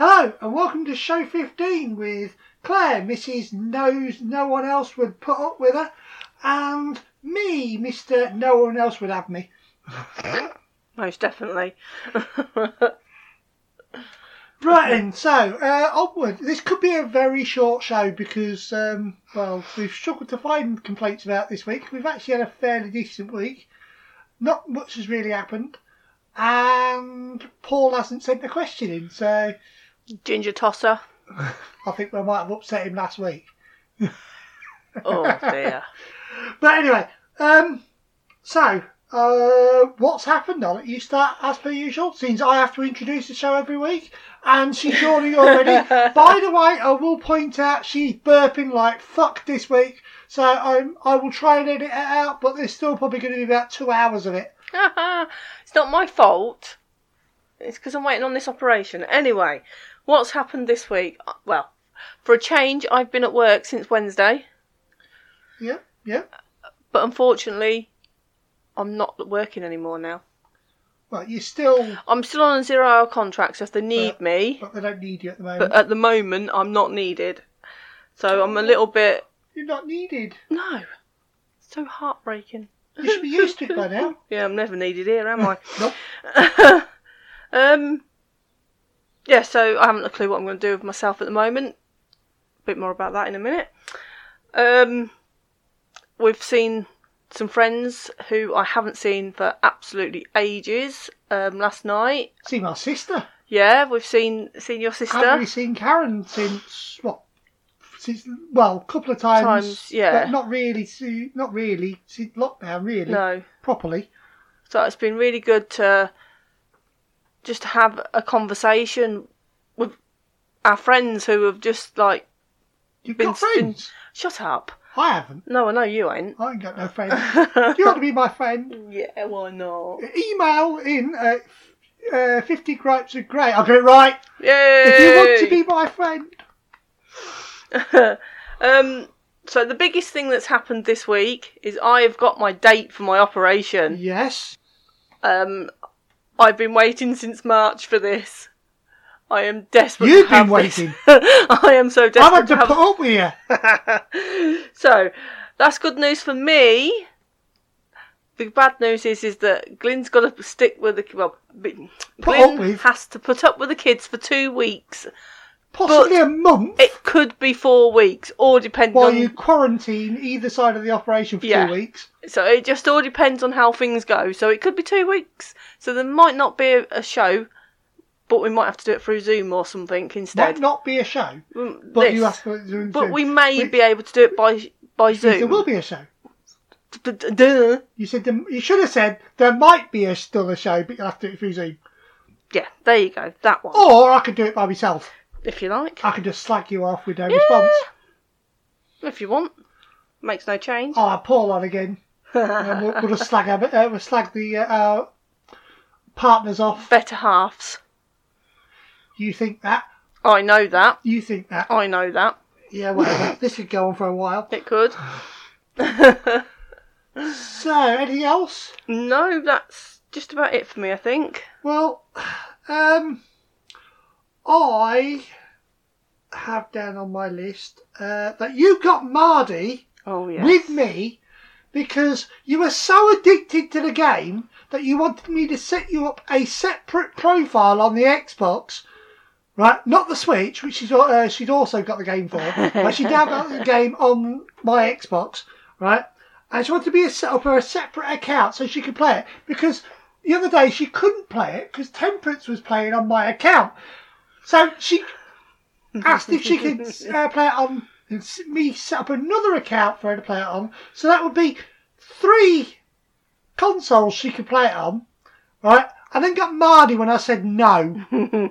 Hello and welcome to show 15 with Claire, Mrs. Knows No One Else Would Put Up With Her, and me, Mr. No One Else Would Have Me. Most definitely. Right then, so uh, onward. This could be a very short show because, um, well, we've struggled to find complaints about this week. We've actually had a fairly decent week. Not much has really happened, and Paul hasn't sent a question in, so Ginger tosser. I think we might have upset him last week. Oh dear. But anyway, um, so uh, what's happened? I'll let you start as per usual, since I have to introduce the show every week, and she's yawning already. By the way, I will point out she's burping like fuck this week, so I'm, I will try and edit it out, but there's still probably going to be about two hours of it. it's not my fault. It's because I'm waiting on this operation. Anyway, what's happened this week? Well, for a change, I've been at work since Wednesday, Yeah, yeah. but unfortunately, I'm not working anymore now. Well, you're still, I'm still on a zero hour contract, so if they need But- me, but they don't need you at the moment. but at the moment, I'm not needed. So I'm a little bit. You're not needed. No. So heartbreaking. You should be used to it by now. Yeah, I'm never needed here, am I? Nope. um, yeah, so I haven't a clue what I'm going to do with myself at the moment. A bit more about that in a minute. Um, we've seen some friends who I haven't seen for absolutely ages. Um, last night, See my sister. yeah, we've seen seen your I haven't sister. really seen Karen since what? Since well, a couple of times. Times, yeah. But not really. Not really since lockdown. Really. No, Properly. so it's been really good to just have a conversation with our friends who have just like You've Been- got friends. shut up. I haven't. No, I know you ain't. I ain't got no friends. Do you want to be my friend? Yeah, why not? Email in at uh, 50 gripes of grey. I'll get it right. Yay! If you want to be my friend. um, so the biggest thing that's happened this week is I have got my date for my operation. Yes. Um, I've been waiting since March for this. I am desperate. You've have been waiting. I am so desperate. Had to to put up with you. so that's good news for me. The bad news is is that Glyn's got to stick with the well. Put Glyn up with? has to put up with the kids for two weeks. Possibly a month It could be four weeks, or depending while on you quarantine either side of the operation for Yeah. two weeks. So it just all depends on how things go. So it could be two weeks. So there might not be a, a show, but we might have to do it through Zoom or something instead. Might not be a show, Mm, but this. you have to do But we may be able to do it by by Zoom. There will be a show. D- d- Duh. You said there, you should have said there might be a, still a show, but you'll have to do it through Zoom. Yeah, there you go. That one, Or I could do it by myself. If you like, I can just slag you off with no response. if you want. Makes no change. I'll have Paul on again. and we'll, we'll just slag, our, uh, we'll slag the uh, our partners off. Better halves. You think that? I know that. You think that? I know that. Yeah, whatever. this could go on for a while. It could. So, anything else? no, that's just about it for me. I think. Well, um, I have down on my list uh, that you got Mardy Oh yeah. with me because you were so addicted to the game that you wanted me to set you up a separate profile on the Xbox. Right, not the Switch, which she's uh, she'd also got the game for, but she now got the game on my Xbox, right? And she wanted me to set up her a separate account so she could play it because the other day she couldn't play it because Temperance was playing on my account. So she asked if she could uh, play it on and me set up another account for her to play it on. So that would be three consoles she could play it on, right? And then got Mardy when I said no.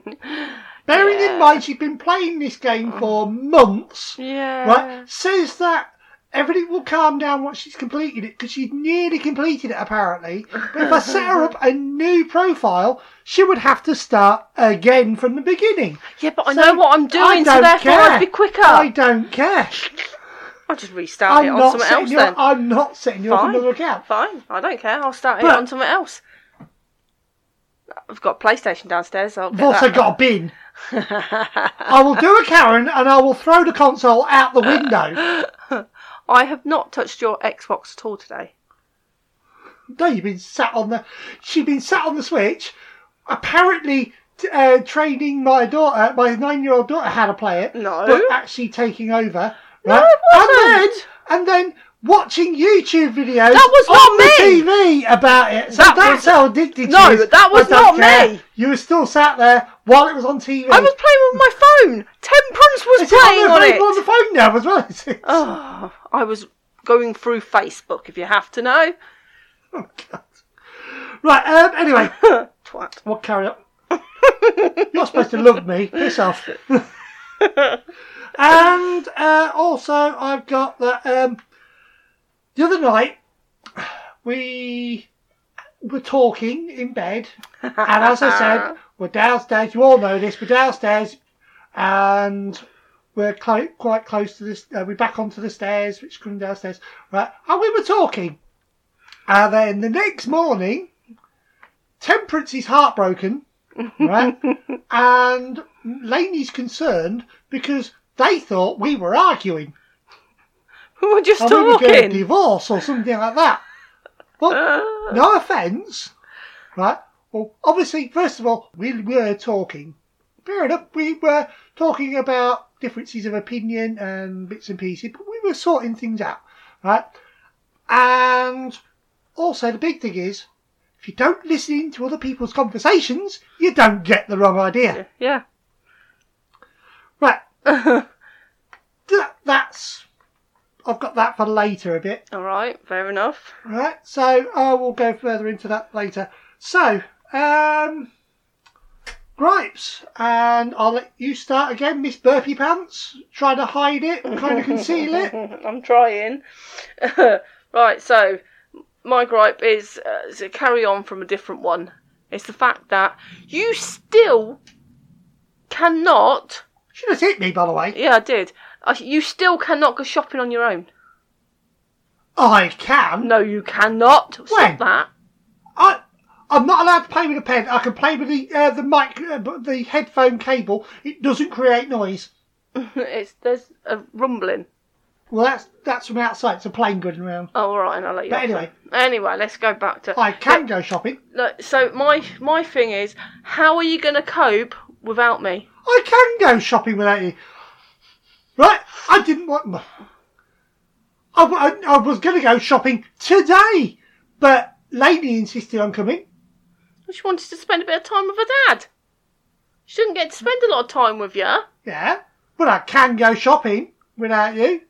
Bearing in mind she's been playing this game for months, yeah. right? Says that everything will calm down once she's completed it because she'd nearly completed it apparently. But if I set her up a new profile, she would have to start again from the beginning. Yeah, but I So, know what I'm doing, so therefore care. I'd be quicker. I don't care. I'll just restart it I'm on not something else then. up. I'm not setting you up another account. Fine, I don't care. I'll start it on something else. I've got a PlayStation downstairs. So I've also got a bin. I will do a Karen and I will throw the console out the window. I have not touched your Xbox at all today. No, you've been sat on the. She's been sat on the Switch, apparently t- uh, training my daughter, my nine-year-old daughter, how to play it. No. but actually taking over. No, Right? it And then, and then watching YouTube videos. That was on not the TV about it. So That that's was- how addicted No, she is. that was don't care. me. You were still sat there while it was on TV. I was playing with my phone. Temperance was Is it playing on, it. on the phone now as well? Oh, I was going through Facebook. If you have to know. Oh, God. Right. Um, anyway, Twat. we'll carry on. You're supposed to love me. Piss off. and uh, also, I've got that. Um, the other night, we were talking in bed, and as I said, we're downstairs. You all know this. We're downstairs, and we're clo- quite close to this. Uh, we're back onto the stairs, which come downstairs, right? And we were talking, and then the next morning, Temperance is heartbroken, right? and Laney's concerned because they thought we were arguing. We were just and we were going to divorce or something like that. Well, Uh, no offence, right? Well, obviously, first of all, we were talking. Fair enough, we were talking about differences of opinion and bits and pieces, but we were sorting things out, right? And also, the big thing is, if you don't listen to other people's conversations, you don't get the wrong idea. yeah. Right, that, that's. I've got that for later a bit. All right. Fair enough. Right, so I will go further into that later. So, um, gripes, and I'll let you start again, Miss Burpee Pants. Try to hide it, kind of conceal it. I'm trying. right, so my gripe is uh, to carry on from a different one. It's the fact that you still cannot. Should have hit me, by the way. Yeah, I did. Uh, You still cannot go shopping on your own. I can. No, you cannot. Stop When? that. I. I'm not allowed to play with a pen. I can play with the uh, the mic, uh, the headphone cable. It doesn't create noise. it's there's a rumbling. Well, that's that's from outside. It's a plane going around. Oh, all right, and I'll let you. But anyway. anyway, let's go back to. I can go shopping. Look, so my my thing is, how are you going to cope without me? I can go shopping without you. Right? I didn't want. I, I, I was going to go shopping today, but Laney insisted on coming. She wanted to spend a bit of time with her dad. She didn't get to spend a lot of time with you. Yeah, but I can go shopping without you.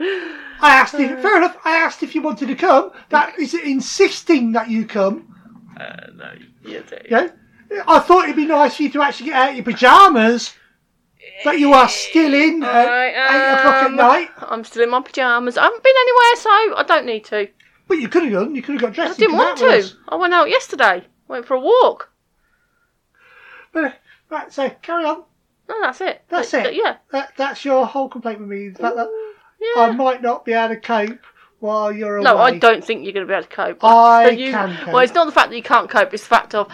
I asked if, fair enough, I asked if you wanted to come. That is insisting that you come. Uh, no, you do. Know? I thought it'd be nice for you to actually get out of your pyjamas that you are still in at I 8 o'clock at night. I'm still in my pyjamas. I haven't been anywhere, so I don't need to. But you could have done. You could have got dressed. I didn't want come out with to. I went out yesterday. Went for a walk. But, uh, right, so carry on. No, that's it. That's But- it. Yeah. That, that's your whole complaint with me. The fact that Yeah. I might not be able to cope while you're away. No, I don't think you're going to be able to cope. I you- can cope. Well, it's not the fact that you can't cope. It's the fact of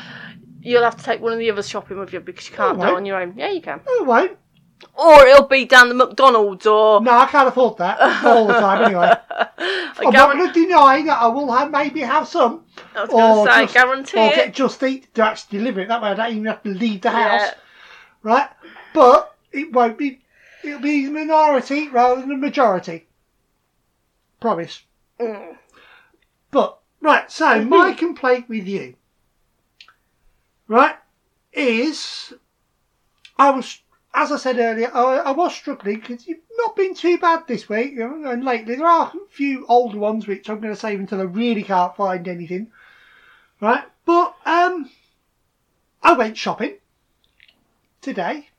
you'll have to take one of the others shopping with you because you can't No, do it on your own. Yeah, you can. I won't. Or it'll be down the McDonald's or. No, I can't afford that all the time anyway. I'm not going to deny that I will have maybe have some. I was going or to say, just- guarantee Or it. get Just Eat to actually deliver it. That way I don't even have to leave the house. Yeah. Right? But it won't be. It'll be the minority rather than the majority. Promise. Mm. But right, so my complaint with you, right, is I was, as I said earlier, I, I was struggling because you've not been too bad this week, you know, and lately there are a few older ones which I'm going to save until I really can't find anything, right? But um, I went shopping today,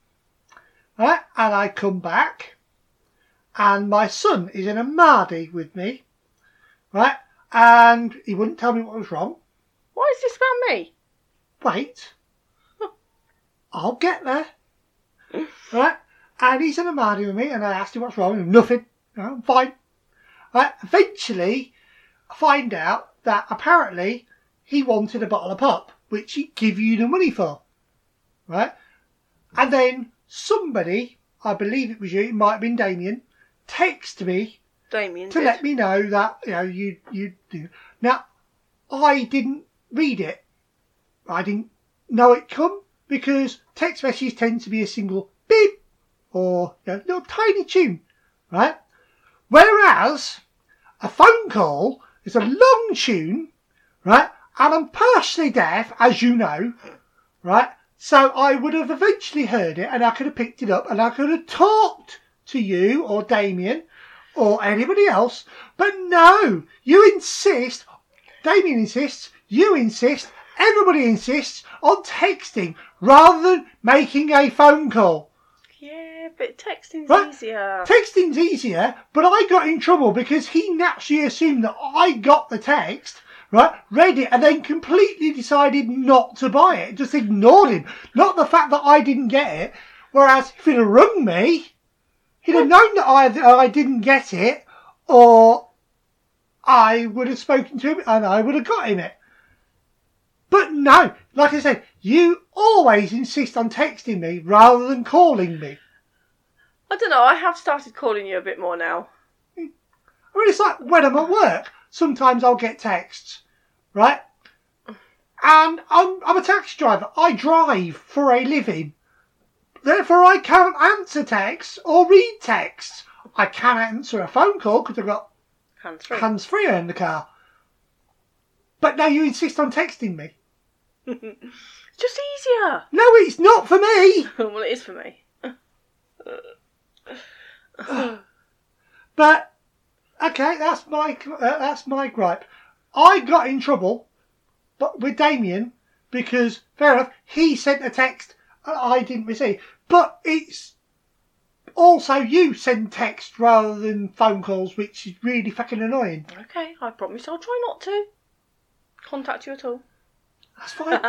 right, and I come back, and my son is in a Mardy with me, right, and he wouldn't tell me what was wrong. Why is this about me? Wait, I'll get there, right, and he's in a Mardy with me, and I asked him what's wrong, and nothing, I'm fine, right. Eventually, I find out that apparently he wanted a bottle of pop. which he give you the money for, right? And then somebody, I believe it was you, it might have been Damien, text me Damien to did. let me know that you know you you do. Now, I didn't read it. I didn't know it come because text messages tend to be a single beep or know, little tiny tune, right? Whereas a phone call is a long tune, right? And I'm partially deaf, as you know, right? So I would have eventually heard it and I could have picked it up and I could have talked to you or Damien or anybody else. But no, you insist, Damien insists, you insist, everybody insists on texting rather than making a phone call. Yeah, but texting's Right. easier. Texting's easier, but I got in trouble because he naturally assumed that I got the text, right, read it, and then completely decided not to buy it. Just ignored him. Not the fact that I didn't get it. Whereas if he'd have rung me, he'd have known that I, that I didn't get it, or I would have spoken to him and I would have got him it. But no, like I said, you always insist on texting me rather than calling me. I don't know. I have started calling you a bit more now. I mean, it's like when I'm at work, sometimes I'll get texts, right? And I'm, I'm a taxi driver. I drive for a living. Therefore, I can't answer texts or read texts. I can answer a phone call because I've got Hands free. hands free in the car. But now you insist on texting me. It's just easier. No, it's not for me. well, it is for me. But okay, that's my uh, that's my gripe. I got in trouble, but with Damien because fair enough, he sent a text and I didn't receive. But it's also you send text rather than phone calls, which is really fucking annoying. Okay, I promise I'll try not to contact you at all. That's fine.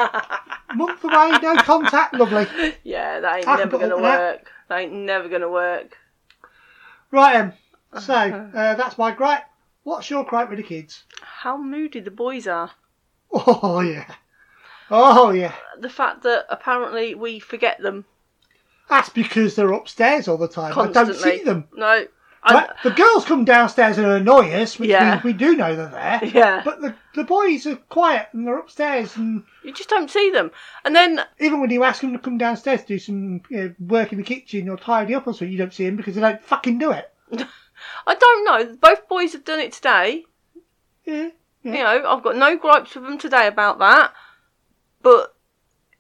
Month away, no contact, lovely. yeah, that ain't I can never put gonna up with that. work. That ain't never gonna work. Right then. So uh, that's my gripe. What's your gripe with the kids? How moody the boys are. Oh yeah. Oh yeah. The fact that apparently we forget them That's because they're upstairs all the time. I don't see them. No, I, The girls come downstairs and annoy us, which Yeah. means we do know they're there. yeah, But the, the boys are quiet and they're upstairs. And you just don't see them. And then even when you ask them to come downstairs to do some you know, work in the kitchen or tidy up or something, you don't see them because they don't fucking do it. I don't know. Both boys have done it today. Yeah. You know, I've got no gripes with them today about that. But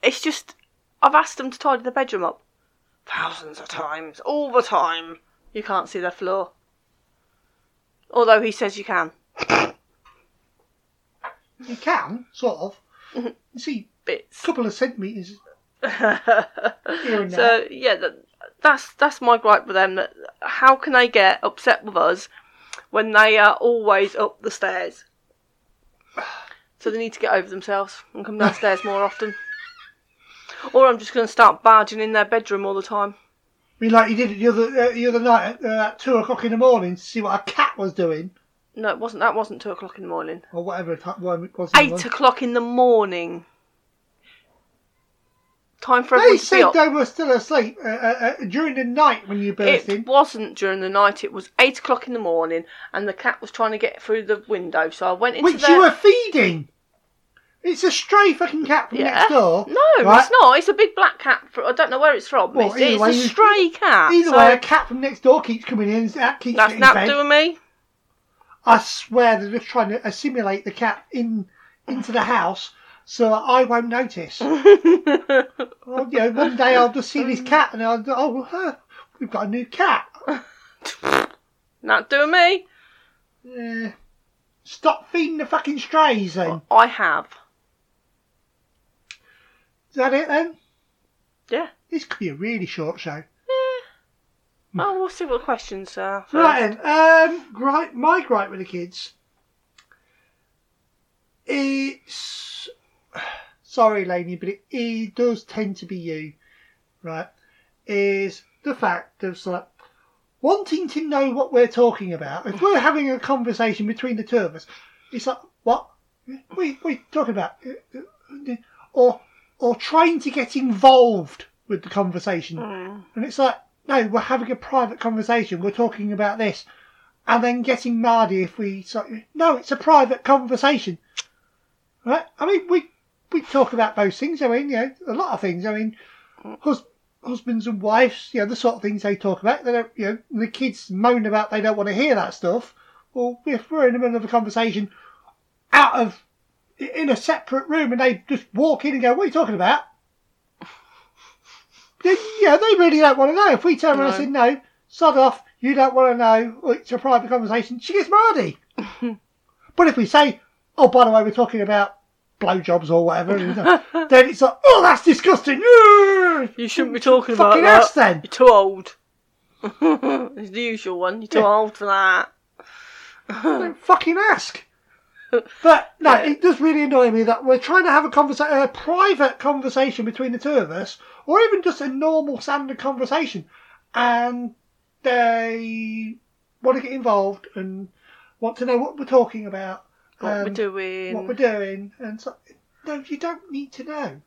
it's just I've asked them to tidy the bedroom up thousands of times, all the time. You can't see the floor. Although he says you can. You can, sort of. You see Bits. a couple of centimetres so here and there. yeah, that, that's that's my gripe with them. That how can they get upset with us when they are always up the stairs? So they need to get over themselves and come downstairs more often. Or I'm just going to start barging in their bedroom all the time. I mean, like you did it the other, uh, the other night at, uh, two o'clock in the morning to see what a cat was doing, No, it wasn't. That wasn't two o'clock in the morning. or whatever time it was. in the Eight o'clock in the morning. Time for They everyone to be said up. they were still asleep uh, uh, uh, during the night when you burst It in. wasn't during the night. It was eight o'clock in the morning, and the cat was trying to get through the window. So I went into Which you were feeding. It's a stray fucking cat from Yeah. next door. No, right? it's not. It's a big black cat. I don't know where it's from. Well, it's either it's way, a you- stray cat. Either so way, a cat from next door keeps coming in and that keeps that's getting not fed. doing me. I swear they're just trying to assimilate the cat in into the house so that I won't notice. well, you know, one day I'll just see this cat and I'll oh, huh, we've got a new cat. not doing me. Uh, stop feeding the fucking strays then. I have. Is that it then? Yeah. This could be a really short show. Yeah. Oh, we'll see what questions are. first. Right then, um, gripe, my gripe with the kids. It's sorry, Laney, but it, it does tend to be you, right? Is the fact of of wanting to know what we're talking about. If we're having a conversation between the two of us, it's like, what? What are you, what are you talking about? Uh, uh, uh, or or trying to get involved with the conversation. Mm. And it's like, no, we're having a private conversation. We're talking about this, and then getting mardy if we. So, no, it's a private conversation, right? I mean, we we talk about those things. I mean, you know, a lot of things. I mean, hus- husbands and wives, you know, the sort of things they talk about. They don't, you know, the kids moan about they don't want to hear that stuff. Well, if we're in the middle of a conversation, out of in a separate room, and they just walk in and go, "What are you talking about?" They, yeah, they really don't want to know. If we turn around and say, no, sod off, you don't want to know, it's a private conversation, she gets mardy. but if we say, oh, by the way, we're talking about blowjobs or whatever, and, then it's like, oh, that's disgusting. You shouldn't be talking about Fucking that. ass then. You're too old. it's the usual one. You're too Yeah. old for that. Don't fucking ask. But no, Yeah. it does really annoy me that we're trying to have a conversation, a private conversation between the two of us, or even just a normal standard conversation, and they want to get involved and want to know what we're talking about, What we're um, doing. what we're doing, and so no, you don't need to know.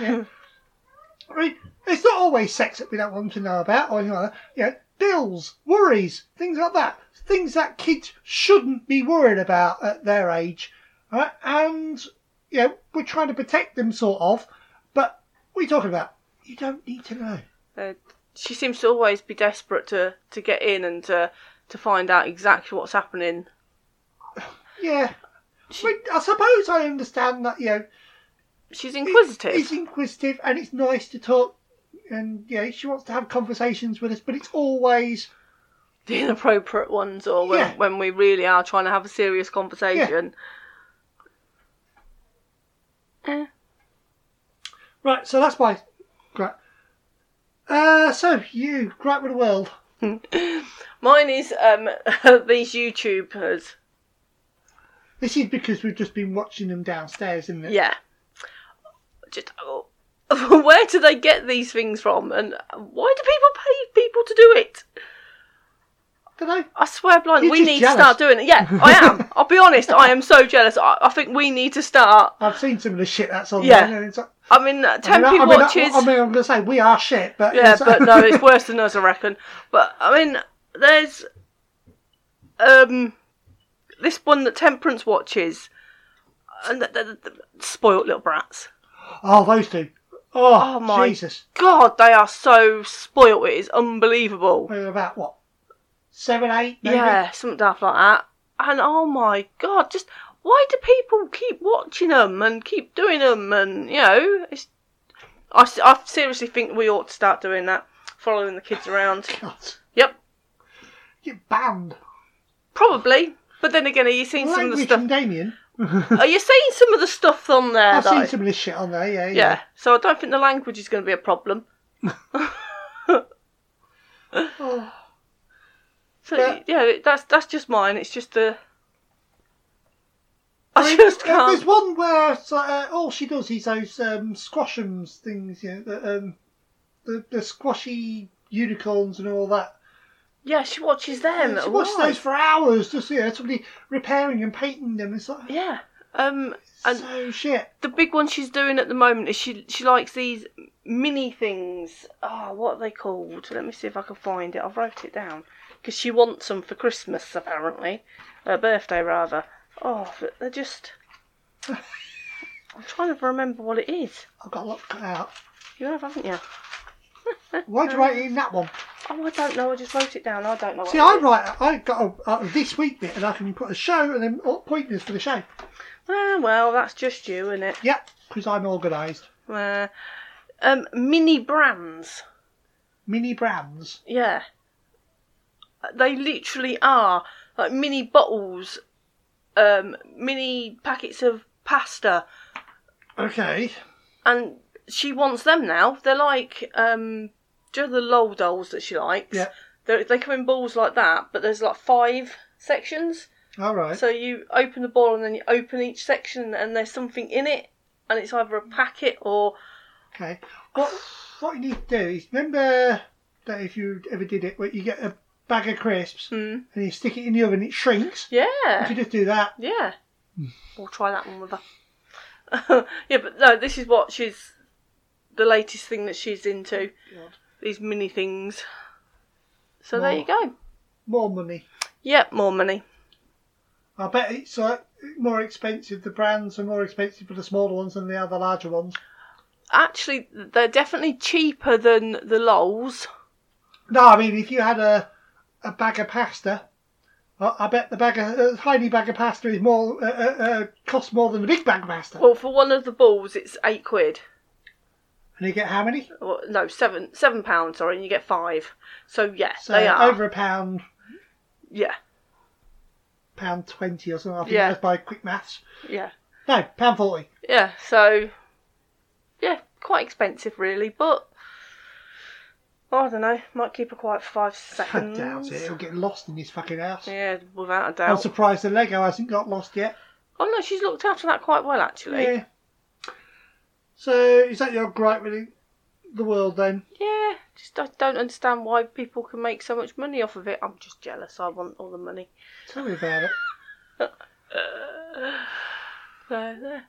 Yeah. I mean, it's not always sex that we don't want to know about, or anything like that. You know, bills, worries, things like that. Things that kids shouldn't be worried about at their age. Right? And, you know, we're trying to protect them, sort of. But what are you talking about? You don't need to know. Uh, she seems to always be desperate to, to get in and to, to find out exactly what's happening. Yeah. She, I, mean, I suppose I understand that, you know, she's inquisitive. It's inquisitive and it's nice to talk. And, yeah, she wants to have conversations with us, but it's always the inappropriate ones, or when, Yeah. when we really are trying to have a serious conversation. Eh. Right, so that's my great. Uh, so you, great with the world. Mine is um, these YouTubers. This is because we've just been watching them downstairs, isn't it? Yeah. Just oh, where do they get these things from, and why do people pay people to do it? Don't know. I swear, blind, You're we just need jealous. to start doing it. Yeah, I am. I'll be honest, I am so jealous. I, I think we need to start. I've seen some of the shit that's on Yeah. there. and it's like- I mean, uh, I mean, Tempe I, I mean, watches. I, I mean, I'm going to say we are shit, but yeah, it's- but no, it's worse than us, I reckon. But I mean, there's um this one that Temperance watches, and the, the, the spoilt little brats. oh, those two. Oh, Oh, my Jesus. God, they are so spoilt. It is unbelievable. We're about what? Seven, eight, maybe? Yeah, something daft like that. And oh my God, just why do people keep watching them and keep doing them? And you know, it's. I, I seriously think we ought to start doing that, following the kids around. God. Yep, Get banned. probably. But then again, are you seeing some of the stuff? Damien. Are you seeing some of the stuff on there? I've though? seen some of this shit on there, yeah, yeah. Yeah, so I don't think the language is going to be a problem. Oh, So But- yeah, that's that's just mine. It's just a. I, I mean, just can't. There's one where uh, all she does is those um, squashums things, you know, the, um, the the squashy unicorns and all that. Yeah, she watches them. she watches those for hours, just you know, somebody repairing and painting them. It's like Yeah. Um, and so shit. the big one she's doing at the moment is she she likes these mini things. Oh, what are they called? Let me see if I can find it. I've wrote it down because she wants them for Christmas apparently, Her birthday rather. Oh, but they're just. I'm trying to remember what it is. I've got a lot cut out. You have, haven't you? Why'd you write it in that one? Oh, I don't know. I just wrote it down. I don't know. See, I write. I got a, a this week bit, and I can put a show and then pointers for the show. Ah, well, that's just you, isn't it? Yep, because I'm organised. Uh, um, mini brands. Mini brands. Yeah. They literally are like mini bottles, um, mini packets of pasta, Okay. and she wants them now. They're like um, do you know the lol dolls that she likes? Yeah. They they come in balls like that, but there's like five sections. All right. So you open the ball and then you open each section, and there's something in it, and it's either a packet or Okay. What what you need to do is remember that if you ever did it, where you get a bag of crisps hmm, and you stick it in the oven, it shrinks. yeah, If You could just do that. yeah. We'll try that one with her. yeah, but no, this is what she's the latest thing that she's into. God. These mini things. So there you go. More money. Yep, more money. I bet it's uh, more expensive. The brands are more expensive for the smaller ones than they are the larger ones. Actually, they're definitely cheaper than the Lols. No, I mean if you had a a bag of pasta, I, bet the bag of a tiny bag of pasta is more uh, uh, uh, costs more than the big bag of pasta. Well, for one of the balls, it's eight quid. And you get how many? Or, no, seven seven pounds. Sorry, and you get five. So yeah, So they are. over a pound, Yeah, pound twenty or something. I think Yeah. that's by quick maths. yeah, No, pound forty. yeah. So yeah, quite expensive, really, but. I don't know. Might keep her quiet for five seconds. I doubt it. It'll get lost in this fucking house. Yeah, without a I'm surprised the Lego hasn't got lost yet. Oh no, she's looked after that quite well actually. Yeah. So is that your gripe with the world then? Yeah, just I don't understand why people can make so much money off of it. I'm just jealous. I want all the money. Tell me about it. Uh, so there,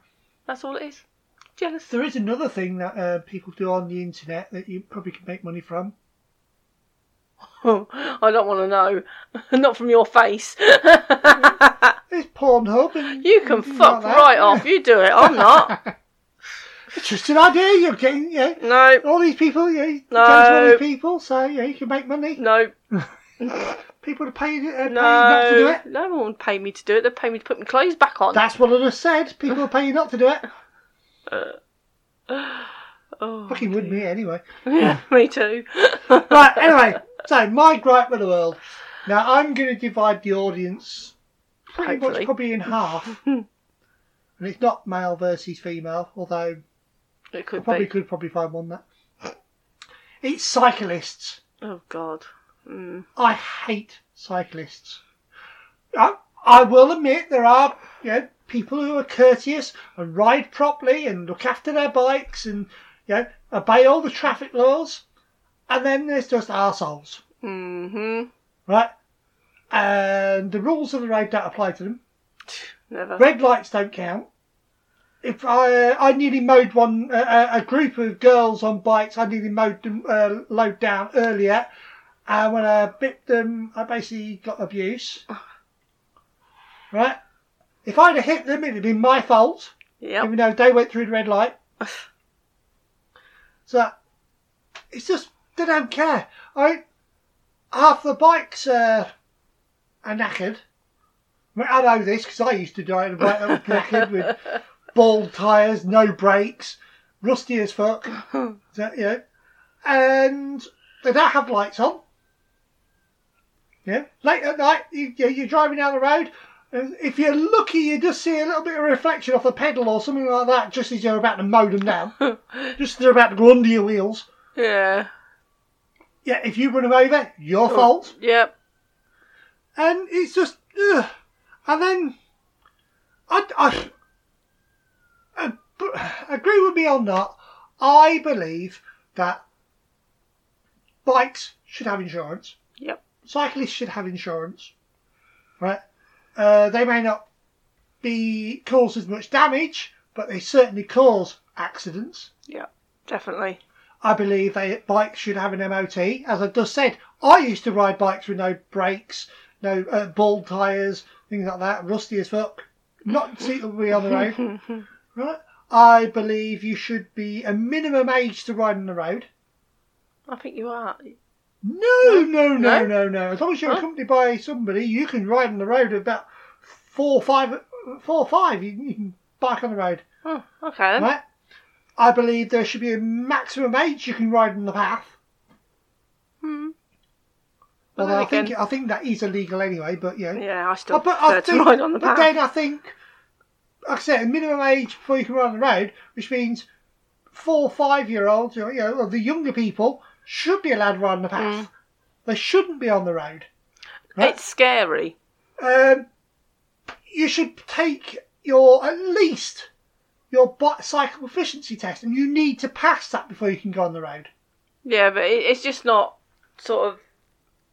that's all it is. Jealous. There is another thing that uh, people do on the internet that you probably can make money from. I don't want to know. Not from your face. it's Pornhub and you can fuck like right off. You do it. I'm not. It's just an idea. You're getting, know, No, all these people, you No. all these people, so you you can make money. no, People to pay, uh, pay you not to do no. it. No one would pay me to do it. They pay me to put my clothes back on. That's what I just said. People will pay you not to do it. oh, Fucking would me anyway. yeah, me too. right, anyway, so my gripe with the world. Now I'm going to divide the audience pretty much Hopefully. probably in half. and it's not male versus female, although It I could probably be. could probably find one that. It's cyclists. Oh God. Mm. I hate cyclists. I, I will admit there are you know, people who are courteous and ride properly and look after their bikes and you know, obey all the traffic laws. And then there's just arseholes, Hmm. right? And the rules of the road don't apply to them. Never. Red lights don't count. If I I nearly mowed one uh, a group of girls on bikes, I nearly mowed them uh, load down earlier, and when I bit them, I basically got abuse. Right? If I'd have hit them, it'd have been my fault, Yep. even though they went through the red light. So it's just they don't care. I half the bikes uh, are knackered. I, mean, I know this because I used to drive a bike that was knackered with bald tyres, no brakes, rusty as fuck. So, you know, and they don't have lights on. Yeah, late at night, you- you're driving down the road. If you're lucky, you just see a little bit of reflection off the pedal or something like that, just as you're about to mow them down, just as they're about to go under your wheels. yeah. Yeah, if you run them over, your oh, fault. Yep. And it's just, ugh. and then I, I, but agree with me or not. I believe that bikes should have insurance. Yep. Cyclists should have insurance, right? Uh, they may not be cause as much damage, but they certainly cause accidents. Yep. Definitely. I believe they bikes should have an MOT. As I just said, I used to ride bikes with no brakes, no uh, bald tyres, things like that, rusty as fuck. Not suitable on the road, right? I believe you should be a minimum age to ride on the road. I think you are. No, no, no, No? no, no. As long as you're Huh? accompanied by somebody, you can ride on the road at about four, five, four, five. You, you can bike on the road, Oh, okay then. right? I believe there should be a maximum age you can ride on the path. Hmm. But Although then I think again- I think that is illegal anyway. But yeah, Yeah, I still Oh, but prefer I to think, ride on the but path. then I think, like I said, a minimum age before you can ride on the road, which means four, five year olds, you know, or the younger people should be allowed to ride on the path. They shouldn't be on the road. Right? It's scary. Um, you should take your at least your cycle proficiency test, and you need to pass that before you can go on the road. Yeah, but it's just not sort of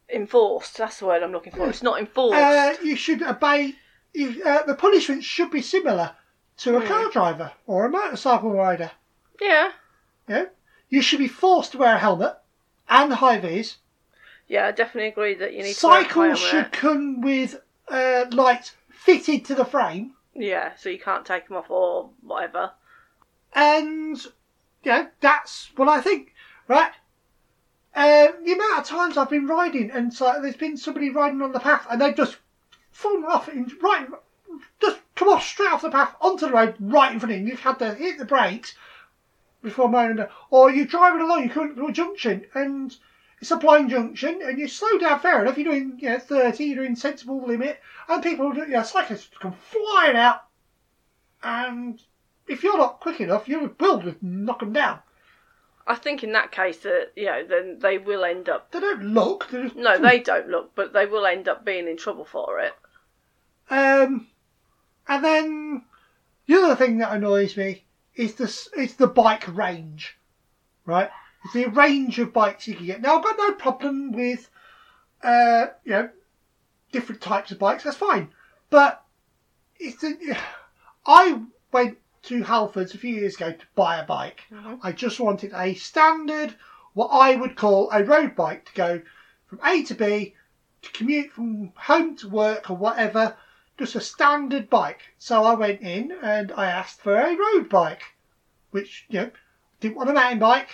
enforced. That's the word I'm looking for. It's not enforced. Uh, you should obey. You, uh, the punishment should be similar to a car driver or a motorcycle rider. Yeah. Know, you should be forced to wear a helmet and high vis. Yeah, I definitely agree that you need to Cycles helmet. should come with uh, lights fitted to the frame, Yeah, so you can't take them off or whatever. and know that's what I think. Right? Uh, the amount of times I've been riding, and so there's been somebody riding on the path, and they've just fallen off, in, right, just come off straight off the path onto the road, right in front of you. You've had to hit the brakes before moaning, about- or you're driving along, you come to a junction, and it's a blind junction, and you slow down fair enough. You're doing, you know, 30, you're doing sensible limit, and people, you know, cyclists come flying out, and if you're not quick enough, you will just knock them down. I think in that case that you know then they will end up. They don't look. They just No, they don't look, but they will end up being in trouble for it. Um, and then the other thing that annoys me is the s- is the bike range, right? It's the range of bikes you can get. Now I've got no problem with, uh, you know, different types of bikes. That's fine, but it's the, I went to Halfords a few years ago to buy a bike. Mhm. I just wanted a standard, what I would call a road bike to go from A to B, to commute from home to work or whatever, just a standard bike. So I went in and I asked for a road bike, which, you know, didn't want a mountain bike.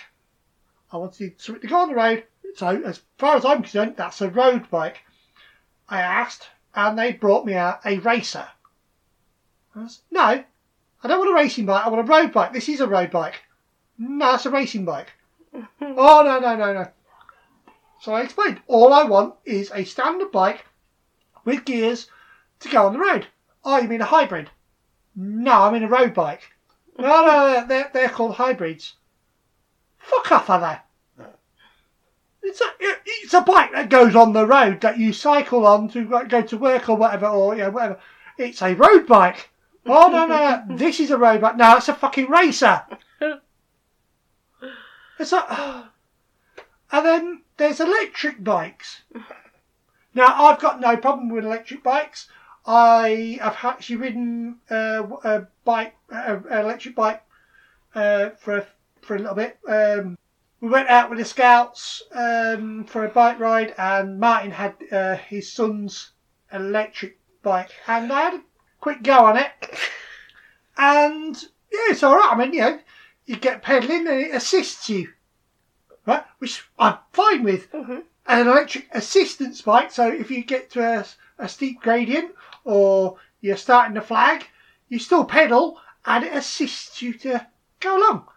I wanted something to go on the road. So as far as I'm concerned, that's a road bike. I asked and they brought me out a racer. I said, no, I don't want a racing bike. I want a road bike. This is a road bike. No, it's a racing bike. oh, no, no, no, no. So I explained, all I want is a standard bike with gears to go on the road. Oh, you mean a hybrid? No, I mean a road bike. No, no, they're, they're called hybrids. Fuck off, are they? It's a, it's a bike that goes on the road that you cycle on to go- to work or whatever, or you know, whatever. It's a road bike. Oh, no, no, no. This is a road bike. No, it's a fucking racer. It's like, and then there's electric bikes. Now I've got no problem with electric bikes. I have actually ridden uh, a bike, an electric bike, uh, for a, for a little bit. Um, we went out with the scouts um, for a bike ride, and Martin had uh, his son's electric bike, and I had a quick go on it. And yeah, it's all right. I mean, you know, you get pedalling and it assists you, right? Which I'm fine with. Mhm. An electric assistance bike, so if you get to a, a steep gradient or you're starting to flag, you still pedal and it assists you to go along.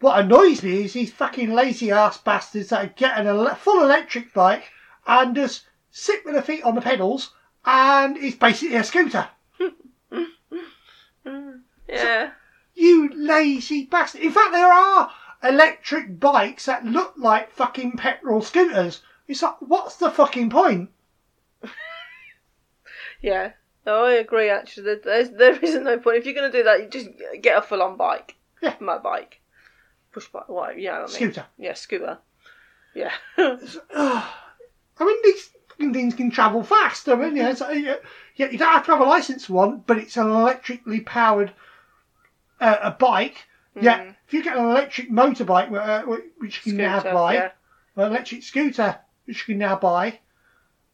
What annoys me is these fucking lazy ass bastards that get an ele- full electric bike and just sit with their feet on the pedals and it's basically a scooter. Yeah. You lazy bastard. In fact, there are electric bikes that look like fucking petrol scooters. It's like, what's the fucking point? Yeah. No, I agree. Actually, There- there's there isn't no point if you're going to do that. You just get a full on bike. Yeah. My bike. Push bike. What? Yeah. I mean, Scooter. Yeah, scooter. Yeah. Ugh. I mean, these fucking things can travel fast. I mean, yeah, yeah, you don't have to have a license one, but it's an electrically powered uh, a bike. Yeah, Mm. if you get an electric motorbike, uh, which you can now Scooter, buy, Yeah. an electric scooter, which you can now buy,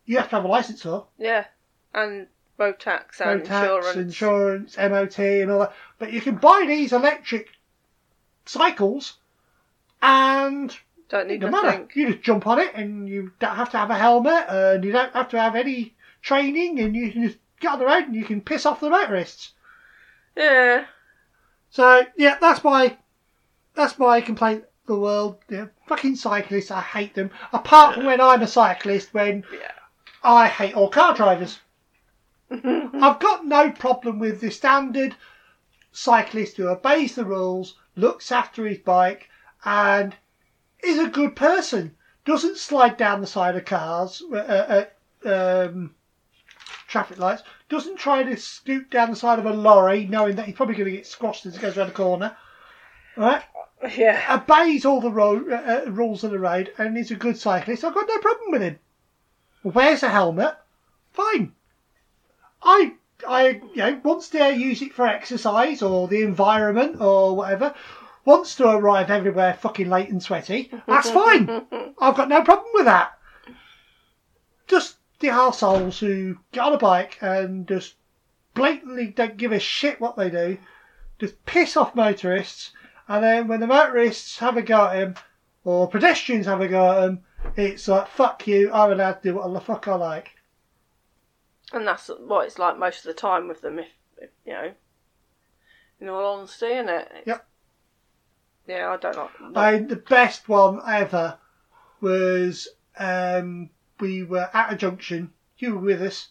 you have to have a license for. Yeah. And road tax and road tax, insurance. insurance, MOT, and all that. But you can buy these electric cycles, and Don't it need doesn't matter. nothing. You just jump on it, and you don't have to have a helmet, and you don't have to have any training, and you can just get on the road and you can piss off the motorists. Yeah. So yeah, that's my that's my complaint. of The world, yeah, fucking cyclists, I hate them. Apart from when I'm a cyclist, when Yeah. I hate all car drivers. I've got no problem with the standard cyclist who obeys the rules, looks after his bike, and is a good person. Doesn't slide down the side of cars uh, at um, traffic lights. Doesn't try to scoot down the side of a lorry, knowing that he's probably going to get squashed as he goes around the corner. Right? Yeah. Obeys all the ro- uh, uh, rules of the road, and is a good cyclist. I've got no problem with him. Wears a helmet. Fine. I I you know wants to use it for exercise or the environment or whatever, wants to arrive everywhere fucking late and sweaty, that's fine. I've got no problem with that. Just the assholes who get on a bike and just blatantly don't give a shit what they do, just piss off motorists, and then when the motorists have a go at him, or pedestrians have a go at him, it's like, fuck you, I'm allowed to do what the fuck I like. And that's what it's like most of the time with them, if, if you know, in all honesty, isn't it? Yep. Yeah, I don't like. I, the best one ever was um, we were at a junction. You were with us.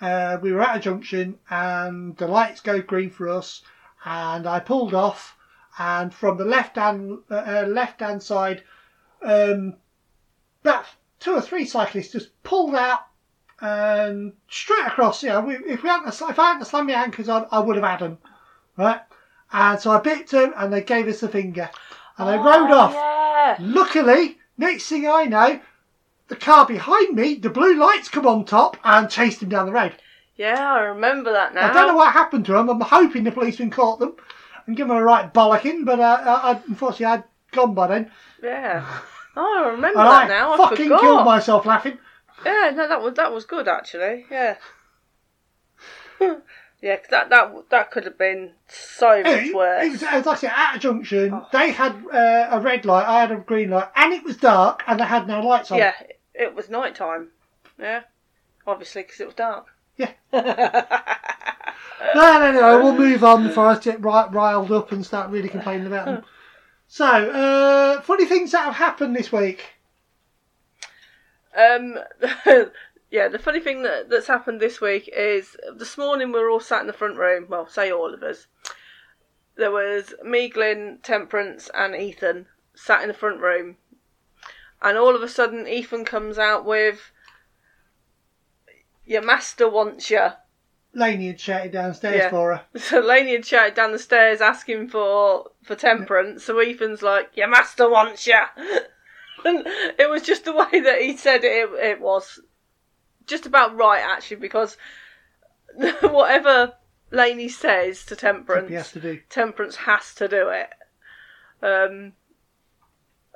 Uh, we were at a junction, and the lights go green for us. And I pulled off, and from the left hand uh, left hand side, um, about two or three cyclists just pulled out and straight across. You know, we, if we hadn't if I hadn't slammed my anchors on, I would have had them, right? And so I bit them, and they gave us the finger, and they rode Oh, off. Yeah. Luckily, next thing I know, the car behind me, the blue lights come on top and chased him down the road. Yeah, I remember that now. I don't know what happened to him. I'm hoping the policeman caught them and give them a right bollocking, but uh, I, I, unfortunately I'd gone by then. Yeah. Oh, I remember And that I now. I fucking forgot. killed myself laughing. Yeah, no, that was that was good actually. Yeah. yeah, that that that could have been so much It, worse. it was, it was like I said, at a junction, Oh. they had uh, a red light, I had a green light, and it was dark, and they had no lights on. yeah, it was night time. Yeah, obviously because it was dark. Yeah. No, no, no. We'll move on before I get right riled up and start really complaining about them. So, uh, funny things that have happened this week. Um, yeah, the funny thing that, that's happened this week is this morning we were all sat in the front room. Well, say all of us. There was me, Glyn, Temperance, and Ethan sat in the front room, and all of a sudden Ethan comes out with, "Your master wants you." Laney had shouted downstairs Yeah. for her. So Laney had shouted down the stairs asking for for Temperance. So Ethan's like, "Your master wants you." and it was just the way that he said it. It, it was just about right actually because whatever Laney says to Temperance, He has to do. Temperance has to do it. Um,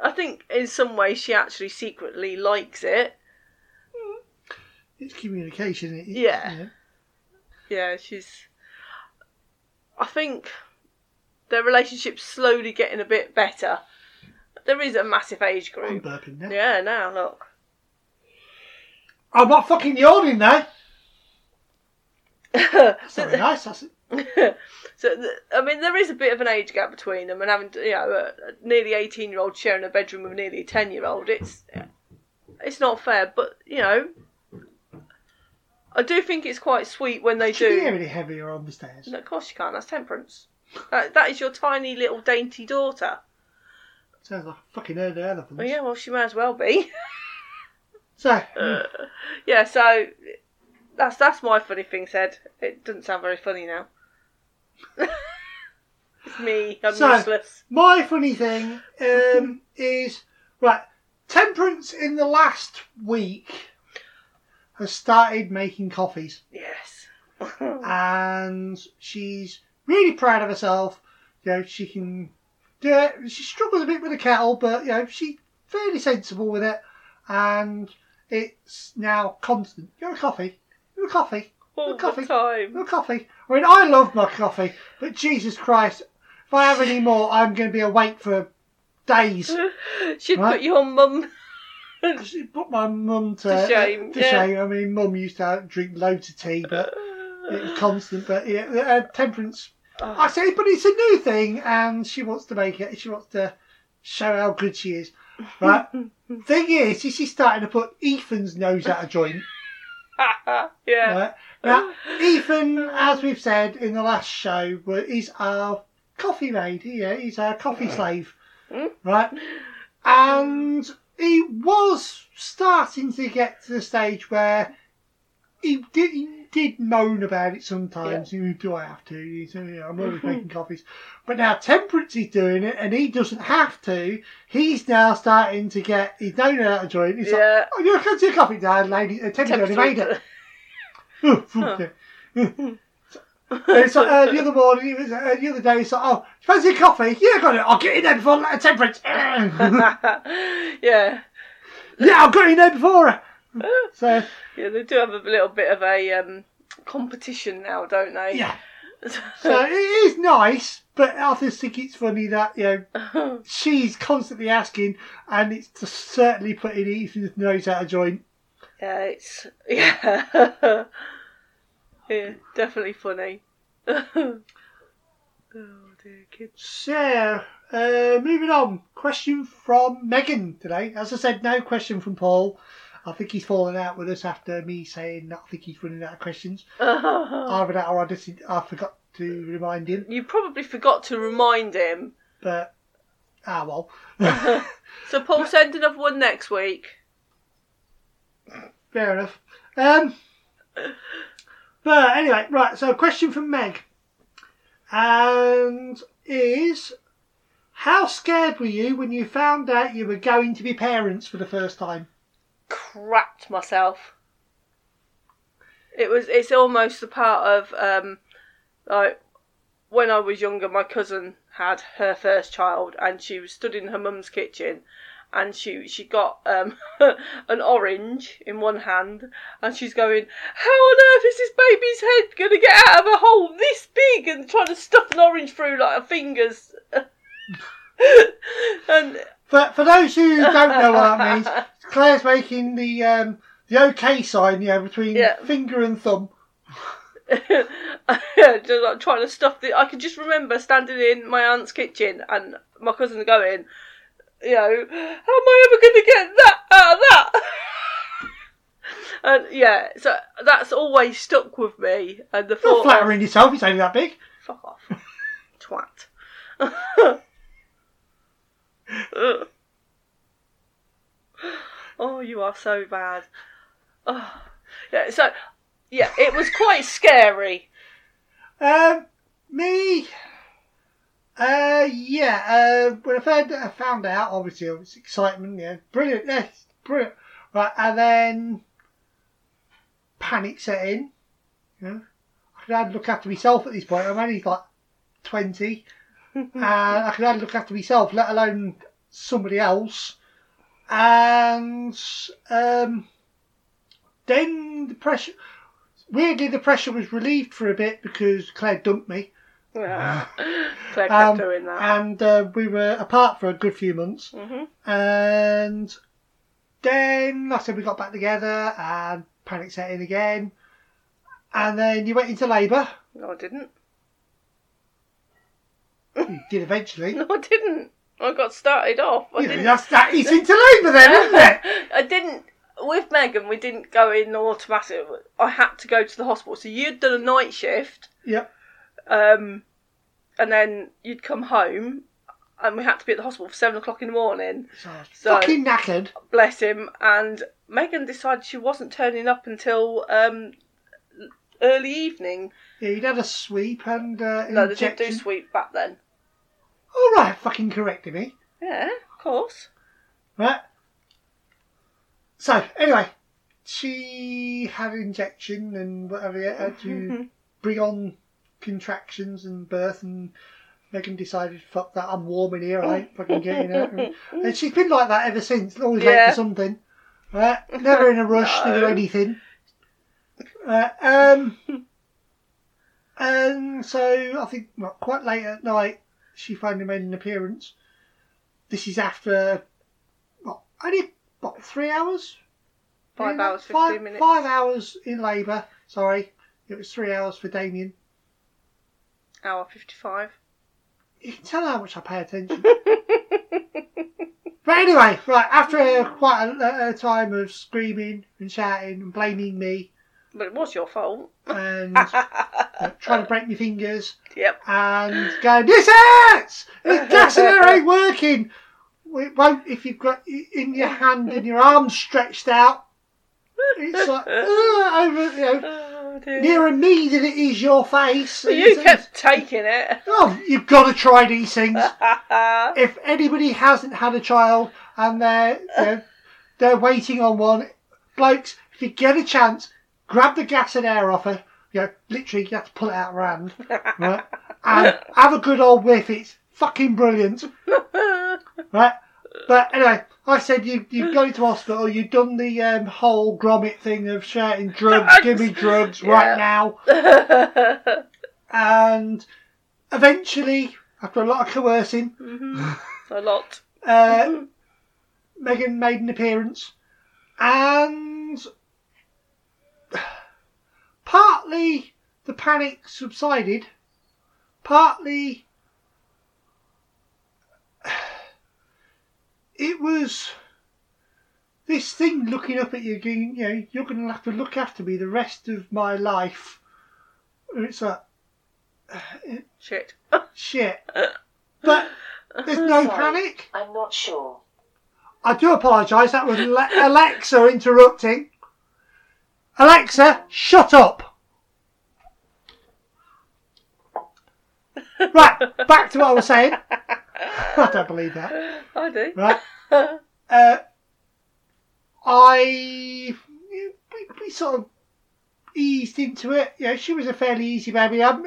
I think in some way she actually secretly likes it. Hmm. It's communication. It, Yeah. know. Yeah, she's. I think their relationship's slowly getting a bit better. There is a massive age I'm group. burping now. Yeah, now look. I'm not fucking yawning now. That's very nice. That's it. th- I mean, there is a bit of an age gap between them, and having you know a, a nearly eighteen year old sharing a bedroom with nearly a ten year old, it's it's not fair. But you know, I do think it's quite sweet when they Should do. be any heavier on the stairs. No, of course you can't. That's temperance. That, that is your tiny little dainty daughter. Sounds like a fucking herd of elephants. Well, yeah, well, she may as well be. So, Uh, yeah, so that's that's my funny thing said. It doesn't sound very funny now. it's me. I'm So- useless. my funny thing um, is right. Temperance in the last week has started making coffees. Yes. and she's really proud of herself. You know, she can do it. She struggles a bit with the kettle, but you know, she's fairly sensible with it, and it's now constant. You want a coffee? You want a coffee? All Well, coffee. the time. You want a coffee? I mean, I love my coffee, but Jesus Christ, if I have any more, I'm going to be awake for days. She'd Right. put your mum. She put my mum to, To shame, To yeah. shame. I mean, mum used to drink loads of tea, but it was constant. But yeah, uh, temperance I Oh, say, but it's a new thing, and she wants to make it. She wants to show how good she is. Right. thing is, is she's starting to put Ethan's nose out of joint. yeah. Right. Now, Ethan, as we've said in the last show, is our coffee maid. Yeah, he's our coffee slave. Mm. Right. And he was starting to get to the stage where he did, he did moan about it sometimes. You Do I have to? He said, yeah, I'm always making coffees. But now Temperance is doing it and he doesn't have to. He's now starting to get He's nose out of joint. He's like, oh, you can see a coffee, Dad, lady. Uh, Temperance only made it. It's like, uh, the other morning, it was, uh, the other day, it's like, oh, fancy a coffee? Yeah, I got it. I'll get in there before the temperance. yeah. yeah, I'll get in there before her. So, Yeah, they do have a little bit of a um, competition now, don't they? yeah. So it is nice, but I just think it's funny that, you know, she's constantly asking, and it's just certainly putting Ethan's nose out of joint. Yeah, it's yeah, yeah, definitely funny. oh dear, kids. So, uh, moving on. Question from Megan today. As I said, no question from Paul. I think he's fallen out with us after me saying that I think he's running out of questions. Either that or I just I forgot to remind him. you probably forgot to remind him. But ah well, So Paul, send another one next week. Fair enough. Um, but anyway, right. So, question from Meg, and is how scared were you when you found out you were going to be parents for the first time? crapped myself. It was. It's almost a part of um, like when I was younger. My cousin had her first child, and she was stood in her mum's kitchen, and she she got um, an orange in one hand, and she's going, "How on earth is this baby's head going to get out of a hole this big?" and trying to stuff an orange through like her fingers. and For, for those who don't know what that means, Claire's making the um, the OK sign, you know, between Yeah. finger and thumb. just like trying to stuff the. I can just remember standing in my aunt's kitchen and my cousin going, you know, how am I ever going to get that out of that? and yeah, so that's always stuck with me. And the Not thought, flattering yourself, it's only that big. fuck off, twat. Oh, you are so bad. Oh. Yeah, so yeah, it was quite scary. Um, me, uh, yeah, uh, when I found, I found out, obviously, it was excitement, yeah, brilliant, yes, brilliant. Right, and then panic set in, you know. I could hardly look after myself at this point, I'm only like 20, and I could hardly look after myself, let alone somebody else. And, um, then the pressure, weirdly, the pressure was relieved for a bit because Claire dumped me. Claire kept Um, doing that. and uh, we were apart for a good few months. hmm And then, I said, we got back together and panic set in again. And then you went into labour. No, I didn't. You did eventually. No, I didn't. I got started off. I You didn't. that's, that is into labour then, isn't it? I didn't. With Megan, we didn't go in automatic. I had to go to the hospital. So you'd done a night shift, Yep. Um, and then you'd come home, and we had to be at the hospital for seven o'clock in the morning. So, I was So- fucking knackered. Bless him. And Megan decided she wasn't turning up until um, early evening. Yeah, you'd had a sweep and uh, No, they didn't do sweep back then. All right, fucking corrected me. Yeah, of course. Right. So anyway, she had an injection and whatever had to bring on contractions and birth and Megan decided, fuck that, I'm warm in here, I ain't fucking getting out. And, she's been like that ever since, always late for something. Right? Never in a rush to do anything. Right, um, and so I think well, quite late at night she finally made an appearance. This is after what only what three hours? Five Yeah, hours, five- fifteen minutes. Five hours in labour. Sorry, it was three hours for Damien. Hour fifty-five. You can tell how much I pay attention. but anyway, right after a, quite a, a time of screaming and shouting and blaming me But it was your fault. and uh, trying to break my fingers Yep. and going, this hurts! The gas in there ain't working! It won't if you've got in your hand and your arm stretched out. It's like, over, you know, Oh dear. nearer me than it is your face. Well, you kept taking it. Oh, you've got to try these things. if anybody hasn't had a child and they're know, they're waiting on one, blokes, if you get a chance, grab the gas and air off her. You know, literally, you have to pull it out of her hand, right? And have a good old whiff. It's fucking brilliant, right? But anyway, I said you you've gone into hospital. You've done the um, whole grommet thing of shouting drugs, give me drugs right now, and eventually, after a lot of coercing, a lot. uh, Megan made an appearance, and partly the panic subsided, partly it was this thing looking up at you, going, you know, you're going to have to look after me the rest of my life. And it's like, Shit. shit. But there's no Sorry, panic. I'm not sure. I do apologise. That was Ale- Alexa interrupting. Alexa, shut up. Right, back to what I was saying. I don't believe that. I do. Right. Uh, I we, we sort of eased into it. Yeah, she was a fairly easy baby. I,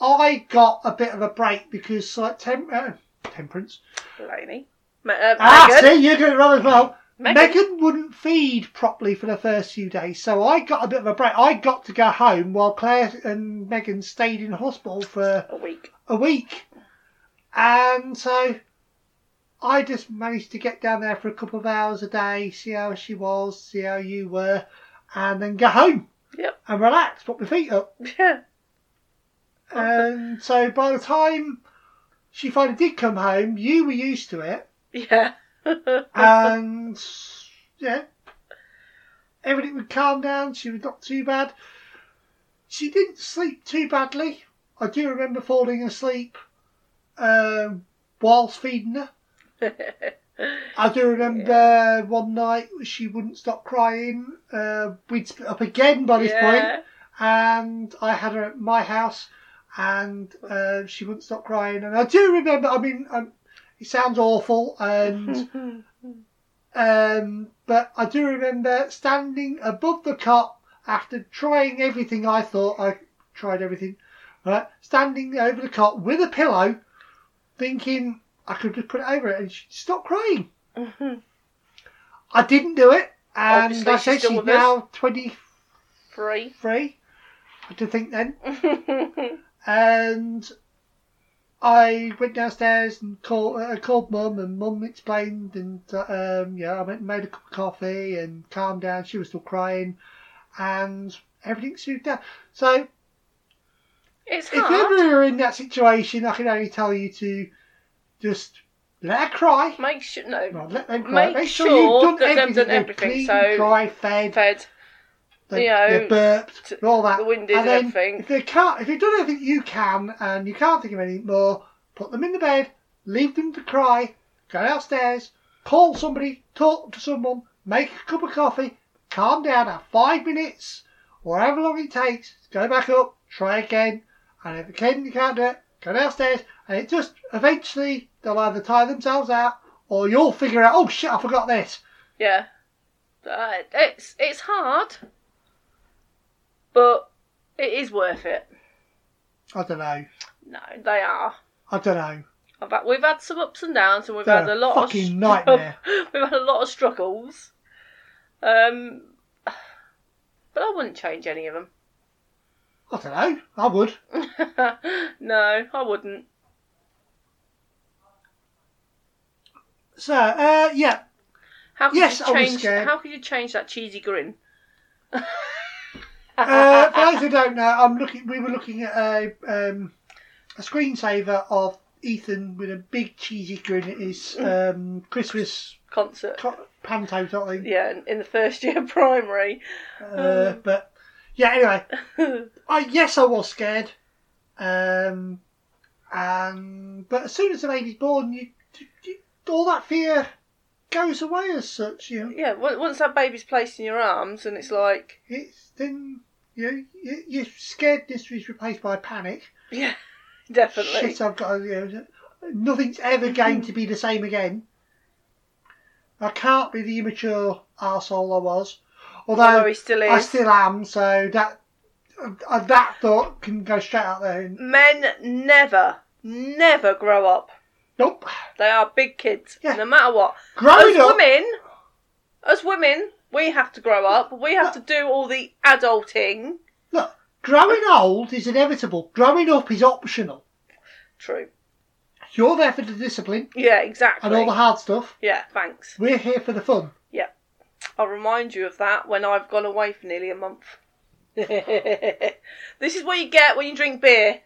I got a bit of a break because like tem- uh, temperance. Laney. Ma- uh, Ah, Megan. see, you're doing it wrong as well. Megan. Megan wouldn't feed properly for the first few days, so I got a bit of a break. I got to go home while Claire and Megan stayed in hospital for A week. a week. And so I just managed to get down there for a couple of hours a day, see how she was, see how you were, and then go home Yep. and relax, put my feet up. Yeah. And so by the time she finally did come home, you were used to it. Yeah. and yeah, everything would calm down. She was not too bad. She didn't sleep too badly. I do remember falling asleep um, whilst feeding her. I do remember one night she wouldn't stop crying. Uh, we'd split up again by this yeah. and I had her at my house, and uh, she wouldn't stop crying. And I do remember. I mean, um, it sounds awful, and um, but I do remember standing above the cot after trying everything. I thought I tried everything, right? Standing over the cot with a pillow, thinking I could just put it over it and she'd stop crying. I didn't do it, and Obviously, I said still she's now twenty three. Free. three. I did think then. and I went downstairs and called uh, called mum, and mum explained, and uh, um, yeah, I went and made a cup of coffee and calmed down. She was still crying, and everything soothed down. So it's if ever you're in that situation, I can only tell you to just let her cry. Make sure no. Right, let them cry. Make sure you've done that they've everything. done everything, so- dry, fed, Fed. they, you know, burped, t- all that. the winded and then everything. If they can't, if you've done everything you can and you can't think of any more, put them in the bed, leave them to cry, go downstairs, call somebody, talk to someone, make a cup of coffee, calm down, have five minutes, or however long it takes, go back up, try again, and if again you can't do it, go downstairs, and it just eventually they'll either tire themselves out or you'll figure out, oh shit, I forgot this. Yeah. Uh, it's it's hard, but it is worth it. I don't know. No, they are. I don't know. I've had, we've had some ups and downs, and we've They're had a lot fucking of stru- nightmare. we've had a lot of struggles. Um, but I wouldn't change any of them. I don't know. I would. no, I wouldn't. So, uh, yeah, How could Yes, you I was change? scared. How could you change that cheesy grin? Uh, for those who don't know, I'm looking. We were looking at a um, a screensaver of Ethan with a big cheesy grin at his um, Christmas Concert. co- panto sort of thing. Yeah, in- in the first year of primary. Uh, but yeah, anyway, I yes, I was scared. Um, and but as soon as the baby's born, you, you all that fear goes away as such. You know, yeah, once that baby's placed in your arms, and it's like, it's then you know your scaredness is replaced by panic. yeah, definitely. Shit, I've got. You know, nothing's ever going to be the same again. I can't be the immature arsehole I was, although Although he still is. I still am. So that uh, that thought can go straight out there. Men never, never grow up. nope. They are big kids, Yeah. no matter what. Growing as up, women, as women, we have to grow up. We have to do all the adulting. look, growing old is inevitable. Growing up is optional. True. You're there for the discipline Yeah, exactly. and all the hard stuff. Yeah, thanks. We're here for the fun. I'll remind you of that when I've gone away for nearly a month. this is what you get when you drink beer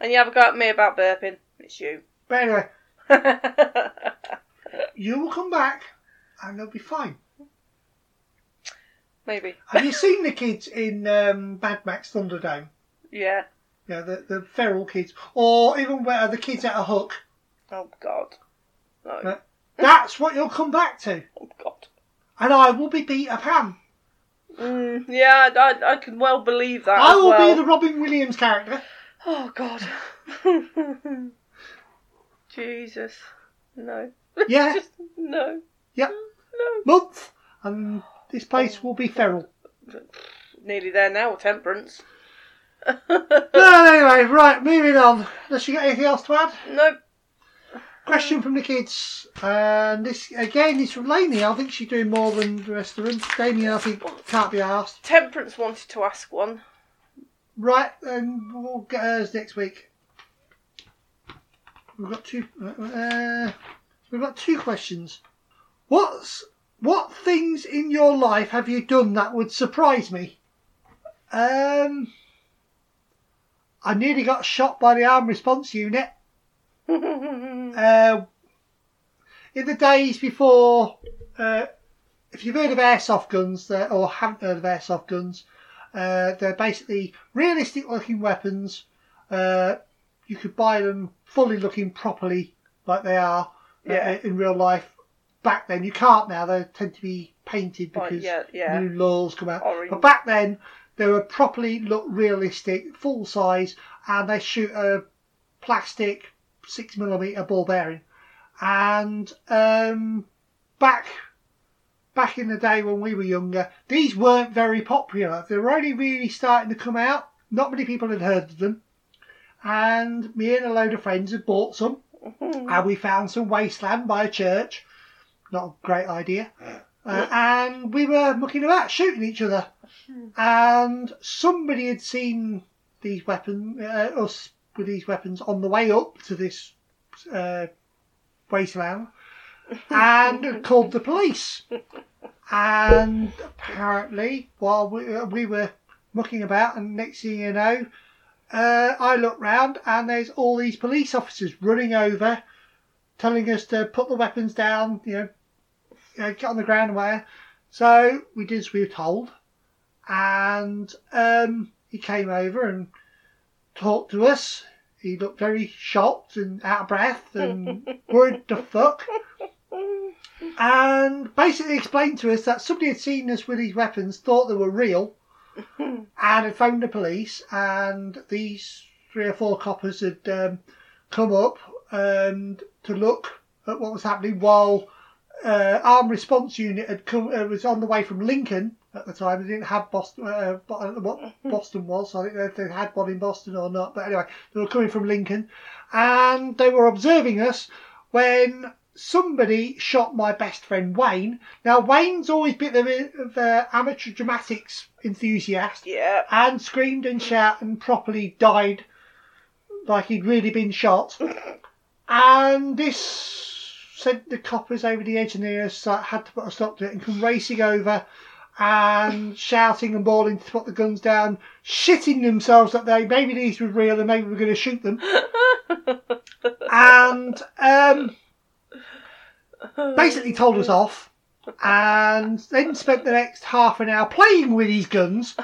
and you have a go at me about burping. It's you. But anyway, you will come back and they'll be fine. Maybe. Have you seen the kids in um, Mad Max Thunderdome? Yeah. Yeah, the, the feral kids. Or even where the kids at a hook. Oh God. No. That's what you'll come back to. Oh God. And I will be Peter Pan. Mm, yeah, I, I can well believe that. I will well. be the Robin Williams character. Oh God. Jesus. No. Yeah. Just no. Yep. No. Month. And this place will be feral. Nearly there now. Temperance. But anyway, right, moving on. Unless you got anything else to add? nope. Question from the kids. And this, again, is from Laney. I think she's doing more than the rest of them. Damien, I think, can't be asked. Temperance wanted to ask one. Right, then we'll get hers next week. We've got two. Uh, we've got two questions. What's what things in your life have you done that would surprise me? Um, I nearly got shot by the armed response unit. Uh, in the days before, uh, if you've heard of airsoft guns or haven't heard of airsoft guns, uh, they're basically realistic looking weapons. Uh, you could buy them fully looking properly like they are uh, Yeah. in real life. Back then, you can't now. They tend to be painted because yeah, yeah. new laws come out. Orange. But back then, they were properly look realistic, full size, and they shoot a plastic six millimeter ball bearing. And um, back back in the day when we were younger, these weren't very popular. They were only really starting to come out. Not many people had heard of them. And me and a load of friends had bought some, and we found some wasteland by a church. Not a great idea. Uh, and we were mucking about, shooting each other. And somebody had seen these weapons, uh, us with these weapons on the way up to this uh, wasteland, and called the police. And apparently, while we, uh, we were mucking about, and next thing you know, uh, I look round and there's all these police officers running over, telling us to put the weapons down, you know, you know, get on the ground and whatever. So we did as we were told, and um, he came over and talked to us. He looked very shocked and out of breath and worried the fuck. And basically explained to us that somebody had seen us with these weapons, thought they were real, and had phoned the police. And these three or four coppers had um, come up and to look at what was happening while uh, armed response unit had come uh, was on the way from Lincoln at the time. They didn't have Boston uh, uh, what Boston was. So I know if they had one in Boston or not. But anyway, they were coming from Lincoln, and they were observing us when somebody shot my best friend Wayne. Now Wayne's always been of uh, amateur dramatics enthusiast Yeah. and screamed and shouted and properly died like he'd really been shot. and this sent the coppers over the edge and they had to put a stop to it and come racing over and shouting and bawling to put the guns down, shitting themselves that they maybe these were real and maybe we were going to shoot them. and um, basically told us off and then spent the next half an hour playing with his guns.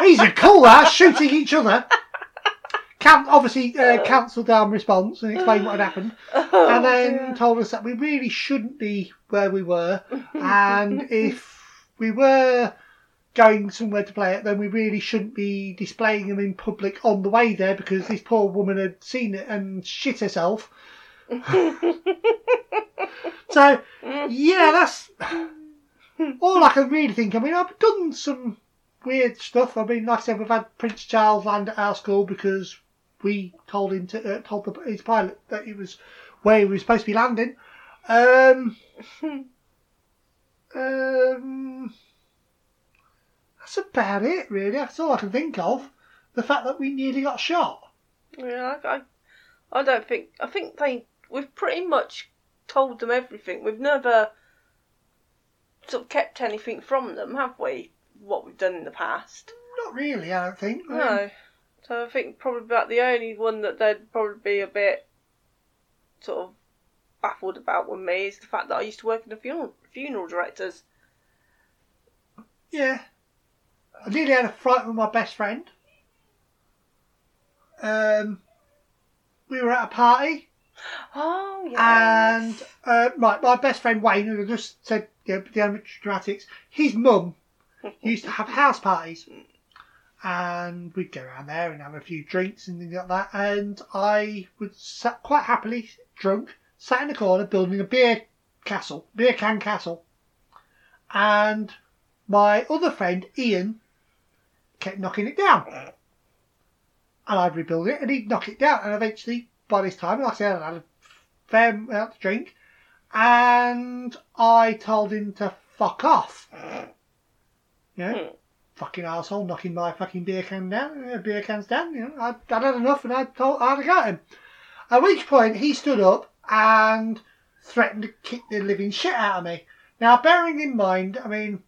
These are cool, that shooting each other. Can- obviously, uh, cancelled down response and explained what had happened, Oh, and then told us that we really shouldn't be where we were, and if we were going somewhere to play it, then we really shouldn't be displaying them in public on the way there because this poor woman had seen it and shit herself. so, yeah, that's all I can really think. I mean, I've done some weird stuff. I mean, like I said, we've had Prince Charles land at our school because we told him to uh, told the, his pilot that he was where he was supposed to be landing. Um, um, that's about it, really. That's all I can think of. The fact that we nearly got shot. Yeah, I, I, I don't think. I think they. We've pretty much told them everything. We've never sort of kept anything from them, have we? What we've done in the past. Not really, I don't think. I mean, No. So I think probably about the only one that they'd probably be a bit sort of baffled about with me is the fact that I used to work in the funeral funeral directors. Yeah. I nearly had a fight with my best friend. Um, we were at a party, Oh yeah. and uh, my, my best friend Wayne, who just said you know, the amateur dramatics, his mum used to have house parties. And we'd go around there and have a few drinks and things like that. And I would sat quite happily drunk, sat in the corner building a beer castle, beer can castle. And my other friend Ian kept knocking it down. And I'd rebuild it and he'd knock it down. And eventually, by this time, like I said, I had a fair amount to drink. And I told him to fuck off. Know, Hmm. fucking asshole knocking my fucking beer can down, uh, beer cans down. You know, I'd, I'd had enough and I told I had to go him. At which point he stood up and threatened to kick the living shit out of me. Now, bearing in mind, I mean,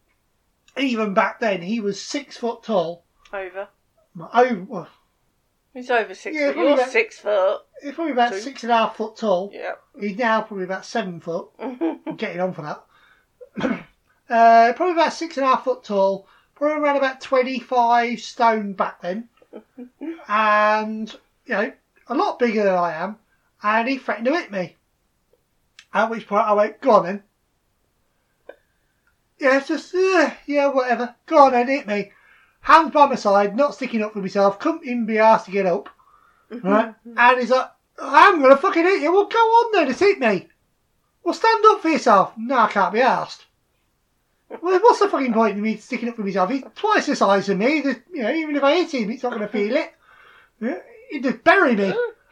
even back then he was six foot tall. Over. Oh, well, He's over six Yeah, foot. You're about- six foot. he's probably about Two. six and a half foot tall. Yeah. He's now probably about seven foot. I'm getting on for that. uh, probably about six and a half foot tall. Probably around about 25 stone back then. and, you know, a lot bigger than I am. And he threatened to hit me. At which point I went, go on then. Yeah, it's just, uh, yeah, whatever. Go on then, hit me. Hands by my side, not sticking up for myself, couldn't even be asked to get up. Right? and he's like, I'm going to fucking hit you. Well, go on then, just hit me. Well, stand up for yourself. No, I can't be asked. Well, what's the fucking point in me sticking up for myself? He's twice the size of me. You know, even if I hit him, he's not going to feel it. He'd just bury me.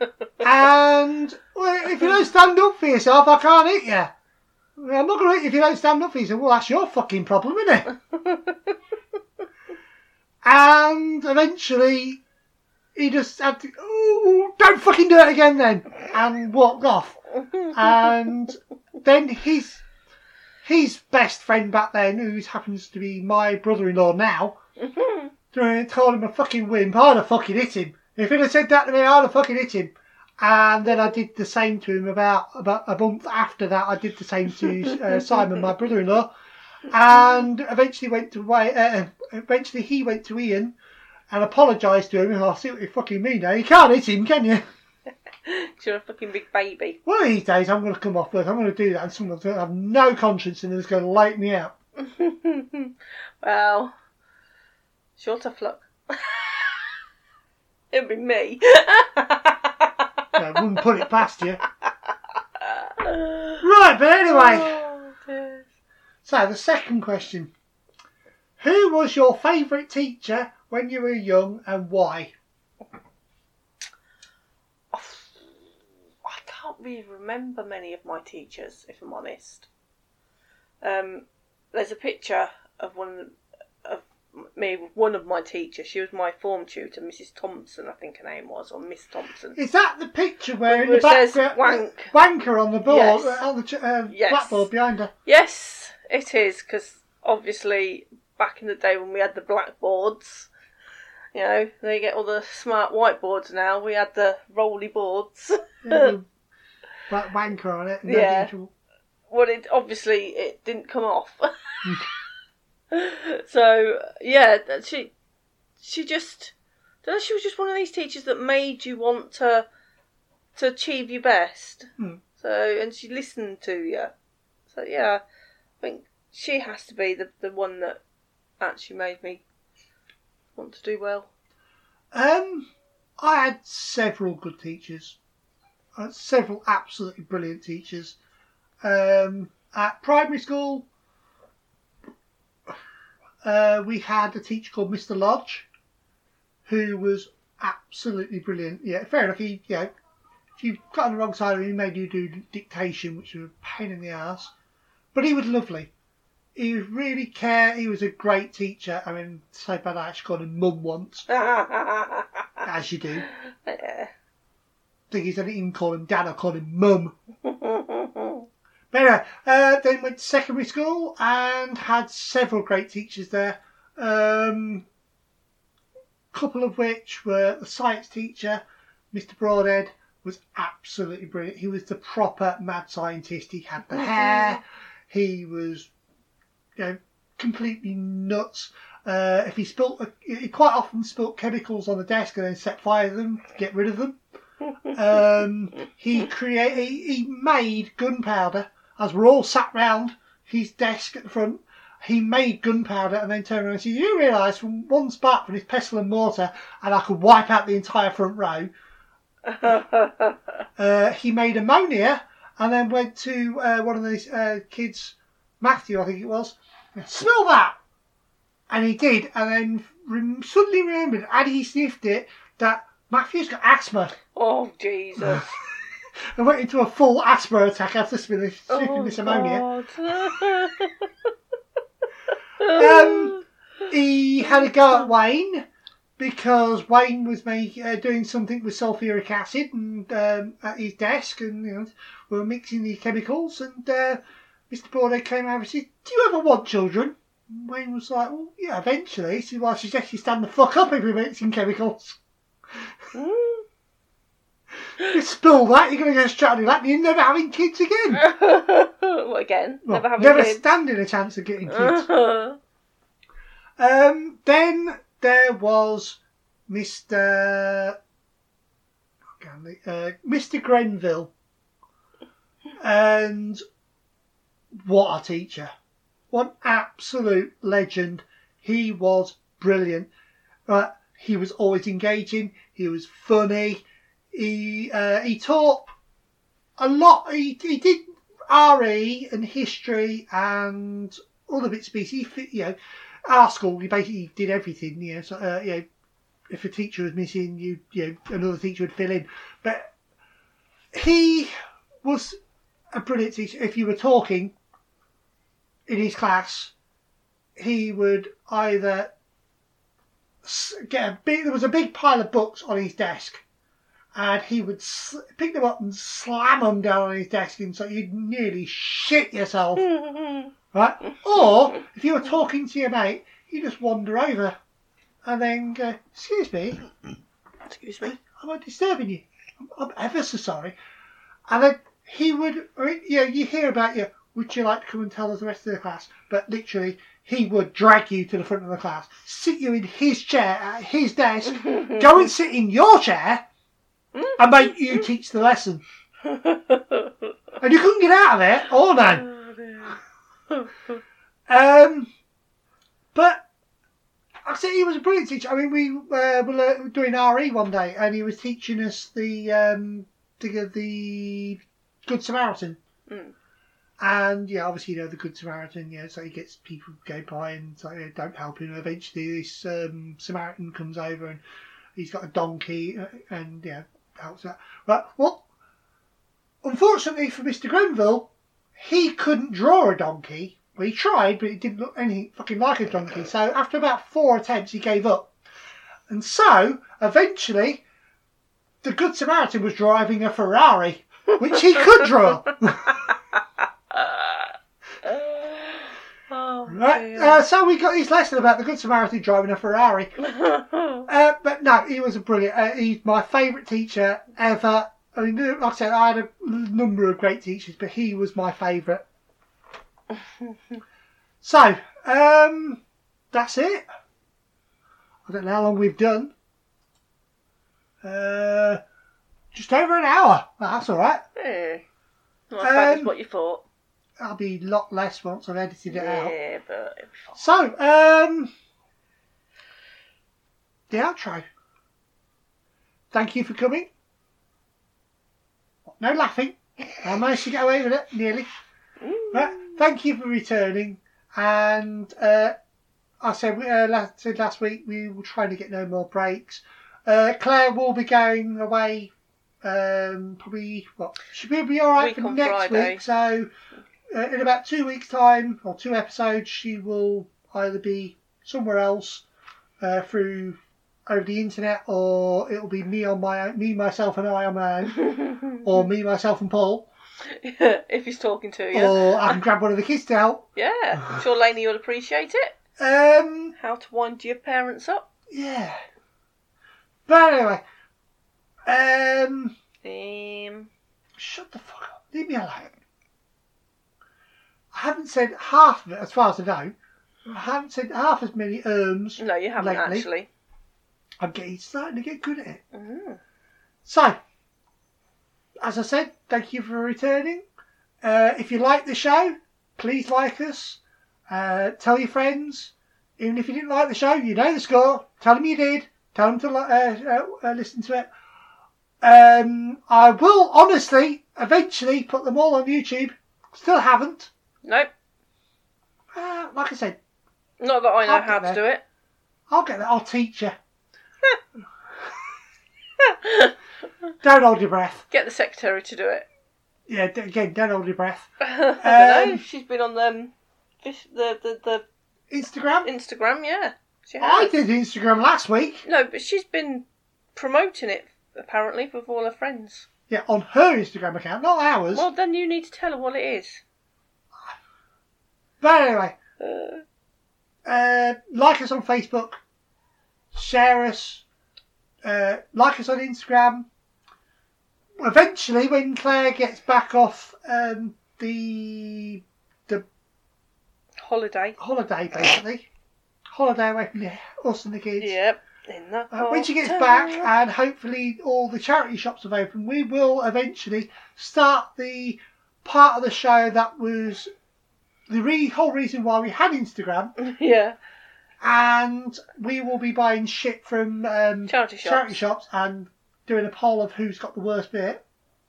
And well, if you don't stand up for yourself, I can't hit you. I'm not going to hit you if you don't stand up for yourself. Well, that's your fucking problem, isn't it? and eventually, he just had to, oh, don't fucking do it again then, and walked off. And then his his best friend back then, who happens to be my brother-in-law now, told him a fucking wimp. I'd have fucking hit him. If he'd have said that to me, I'd have fucking hit him. And then I did the same to him about about a month after that. I did the same to uh, Simon, my brother-in-law, and eventually went to Way. Uh, eventually, he went to Ian and apologised to him. And I see what you fucking mean now. You can't hit him, can you? You're a fucking big baby. One of these days, I'm going to come off work. I'm going to do that, and someone's going to have no conscience and is going to light me out. well, sure tough luck. It'll be me. I wouldn't put it past you. Right, but anyway. Oh. So the second question: Who was your favourite teacher when you were young, and why? I can't really remember many of my teachers, if I'm honest. Um, there's a picture of one of, the, of me with one of my teachers. She was my form tutor, Mrs. Thompson, I think her name was, or Miss Thompson. Is that the picture where in the it says background wank. wanker on the board Yes. uh, on the ch- uh, Yes. blackboard behind her? Yes, it is because obviously back in the day when we had the blackboards, you know, they get all the smart whiteboards now. We had the rolly boards. Yeah, Black wanker on it. and Yeah. well, it obviously it didn't come off. so yeah, she she just know, she was just one of these teachers that made you want to to achieve your best. Hmm. So and she listened to you. So yeah, I think she has to be the the one that actually made me want to do well. Um, I had several good teachers. Had several absolutely brilliant teachers. Um, at primary school, uh, we had a teacher called Mr. Lodge, who was absolutely brilliant. Yeah, fair enough. He, yeah, if you got on the wrong side of him, he made you do dictation, which was a pain in the ass. But he was lovely. He was really care. He was a great teacher. I mean, so bad I actually called him mum once, as you do. yeah. Thing is, I didn't even call him dad. I called him mum. But anyway, uh, then went to secondary school and had several great teachers there. Um, couple of which were the science teacher, Mr. Broadhead, was absolutely brilliant. He was the proper mad scientist. He had the hair. He was, you know, completely nuts. Uh, if he spilt, he quite often spilt chemicals on the desk and then set fire to them to get rid of them. Um, he create, he, he made gunpowder as we're all sat round his desk at the front. He made gunpowder and then turned around and said, "You realise from one spark from his pestle and mortar, and I could wipe out the entire front row." Uh, he made ammonia and then went to uh, one of these uh, kids, Matthew, I think it was. And Smell that, and he did, and then suddenly remembered, as he sniffed it, that Matthew's got asthma. oh Jesus. and went into a full asthma attack after sniffing this, sniffing oh, this ammonia. God. Um, he had a go at Wayne because Wayne was make, uh, doing something with sulfuric acid and um, at his desk, and you know, we were mixing the chemicals. And uh, Mr. Broadhead came over and said, "Do you ever want children?" And Wayne was like, "Well, yeah, eventually." Said, "Well, I suggest you stand the fuck up if you're mixing chemicals." You spill that, you're going to go straight on that, and you're never having kids again. what again? Well, never having kids. never kids. standing a chance of getting kids. Um, then there was Mr. Uh, Mr. Grenville. And what a teacher. What absolute legend. He was brilliant. Right, he was always engaging. He was funny. He uh, he taught a lot. He, he did RE and history and the bits and pieces. He, you know, our school, we basically did everything. You know, so, uh, you know, if a teacher was missing, you you know, another teacher would fill in. But he was a brilliant teacher. If you were talking in his class, he would either get a big. There was a big pile of books on his desk. And he would s- pick them up and slam them down on his desk, and so you'd nearly shit yourself right? Or if you were talking to your mate, you just wander over and then go, "Excuse me, Excuse me. am I disturbing you? I'm, I'm ever so sorry." And then he would, you know, you hear about you. Would you like to come and tell us the rest of the class? But literally, he would drag you to the front of the class, sit you in his chair at his desk, go and sit in your chair, and made you teach the lesson. And you couldn't get out of it all night. Um, but I said he was a brilliant teacher. I mean, we uh, were doing RE one day, and he was teaching us the um, the, the Good Samaritan. Mm. And yeah, obviously you know the Good Samaritan. Yeah, so he gets people go by and so, don't help him. Eventually, this um, Samaritan comes over and he's got a donkey, uh, and yeah, helps out. But well, unfortunately for Mister Grenville, he couldn't draw a donkey. Well, he tried, but it didn't look anything fucking like a donkey. So after about four attempts, he gave up. And so eventually, the Good Samaritan was driving a Ferrari, which he could draw. oh, Right, uh, so we got his lesson about the Good Samaritan driving a Ferrari. Uh, but no, he was a brilliant. Uh, he's my favourite teacher ever. I mean, like I said, I had a number of great teachers, but he was my favourite. so, um, that's it. I don't know how long we've done. Uh, just over an hour. That's all right. yeah. Not as bad as Um, what you thought. I'll be a lot less once I've edited it out. Yeah, but it'll be fine. So, um, the outro. Thank you for coming. No laughing. I managed to get away with it, nearly. Right, thank you for returning, and uh, I said, uh, last, said last week we were trying to get no more breaks. Uh, Claire will be going away. Um, probably what should be, be all right Week for next Friday. week. So uh, in about two weeks' time or two episodes, she will either be somewhere else uh, through over the internet, or it'll be me on my own, me myself and I on my own, or me myself and Paul, if he's talking to you. or I can grab one of the kids to help. Yeah, I'm sure Laney will appreciate it. Um, How to wind your parents up. yeah. But anyway, um, Um, shut the fuck up. Leave me alone. I haven't said half of it, as far as I know. I haven't said half as many erms. no, you haven't Lately. actually. I'm getting starting to get good at it. Mm. So, as I said, thank you for returning. Uh, if you like the show, please like us. Uh, tell your friends. Even if you didn't like the show, you know the score. Tell them you did. Tell them to uh, uh, uh, listen to it. Um, I will honestly, eventually, put them all on YouTube. Still haven't. Nope, Uh, like I said, not that I know I'll how to there. do it. I'll get that. I'll teach you. Don't hold your breath. Get the secretary to do it. Yeah, d- again, don't hold your breath. I don't know. Um, She's been on the, um, the, the the Instagram. Instagram, yeah. She I has. did Instagram last week. No, but she's been promoting it apparently with all her friends. Yeah, on her Instagram account, not ours. Well, then you need to tell her what it is. But anyway, Uh, like us on Facebook, share us, uh, like us on Instagram. Eventually, when Claire gets back off um, the holiday. holiday, basically, holiday away from the, us and the kids. Yep. In the Uh, when she gets back and hopefully all the charity shops have opened, we will eventually start the part of the show that was the re- whole reason why we had Instagram, yeah. and we will be buying shit from um, Charity shops. charity shops and doing a poll of who's got the worst bit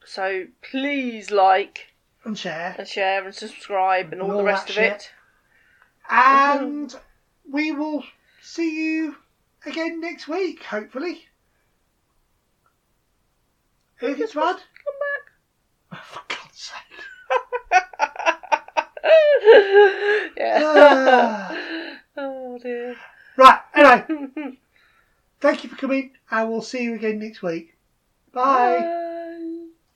So please like and share. and share and subscribe and all, And the rest that of it. And we will see you again next week, hopefully. To add? Come back. For God's sake. yeah. Ah. oh dear. Right, anyway, thank you for coming, and we'll see you again next week. Bye. Bye.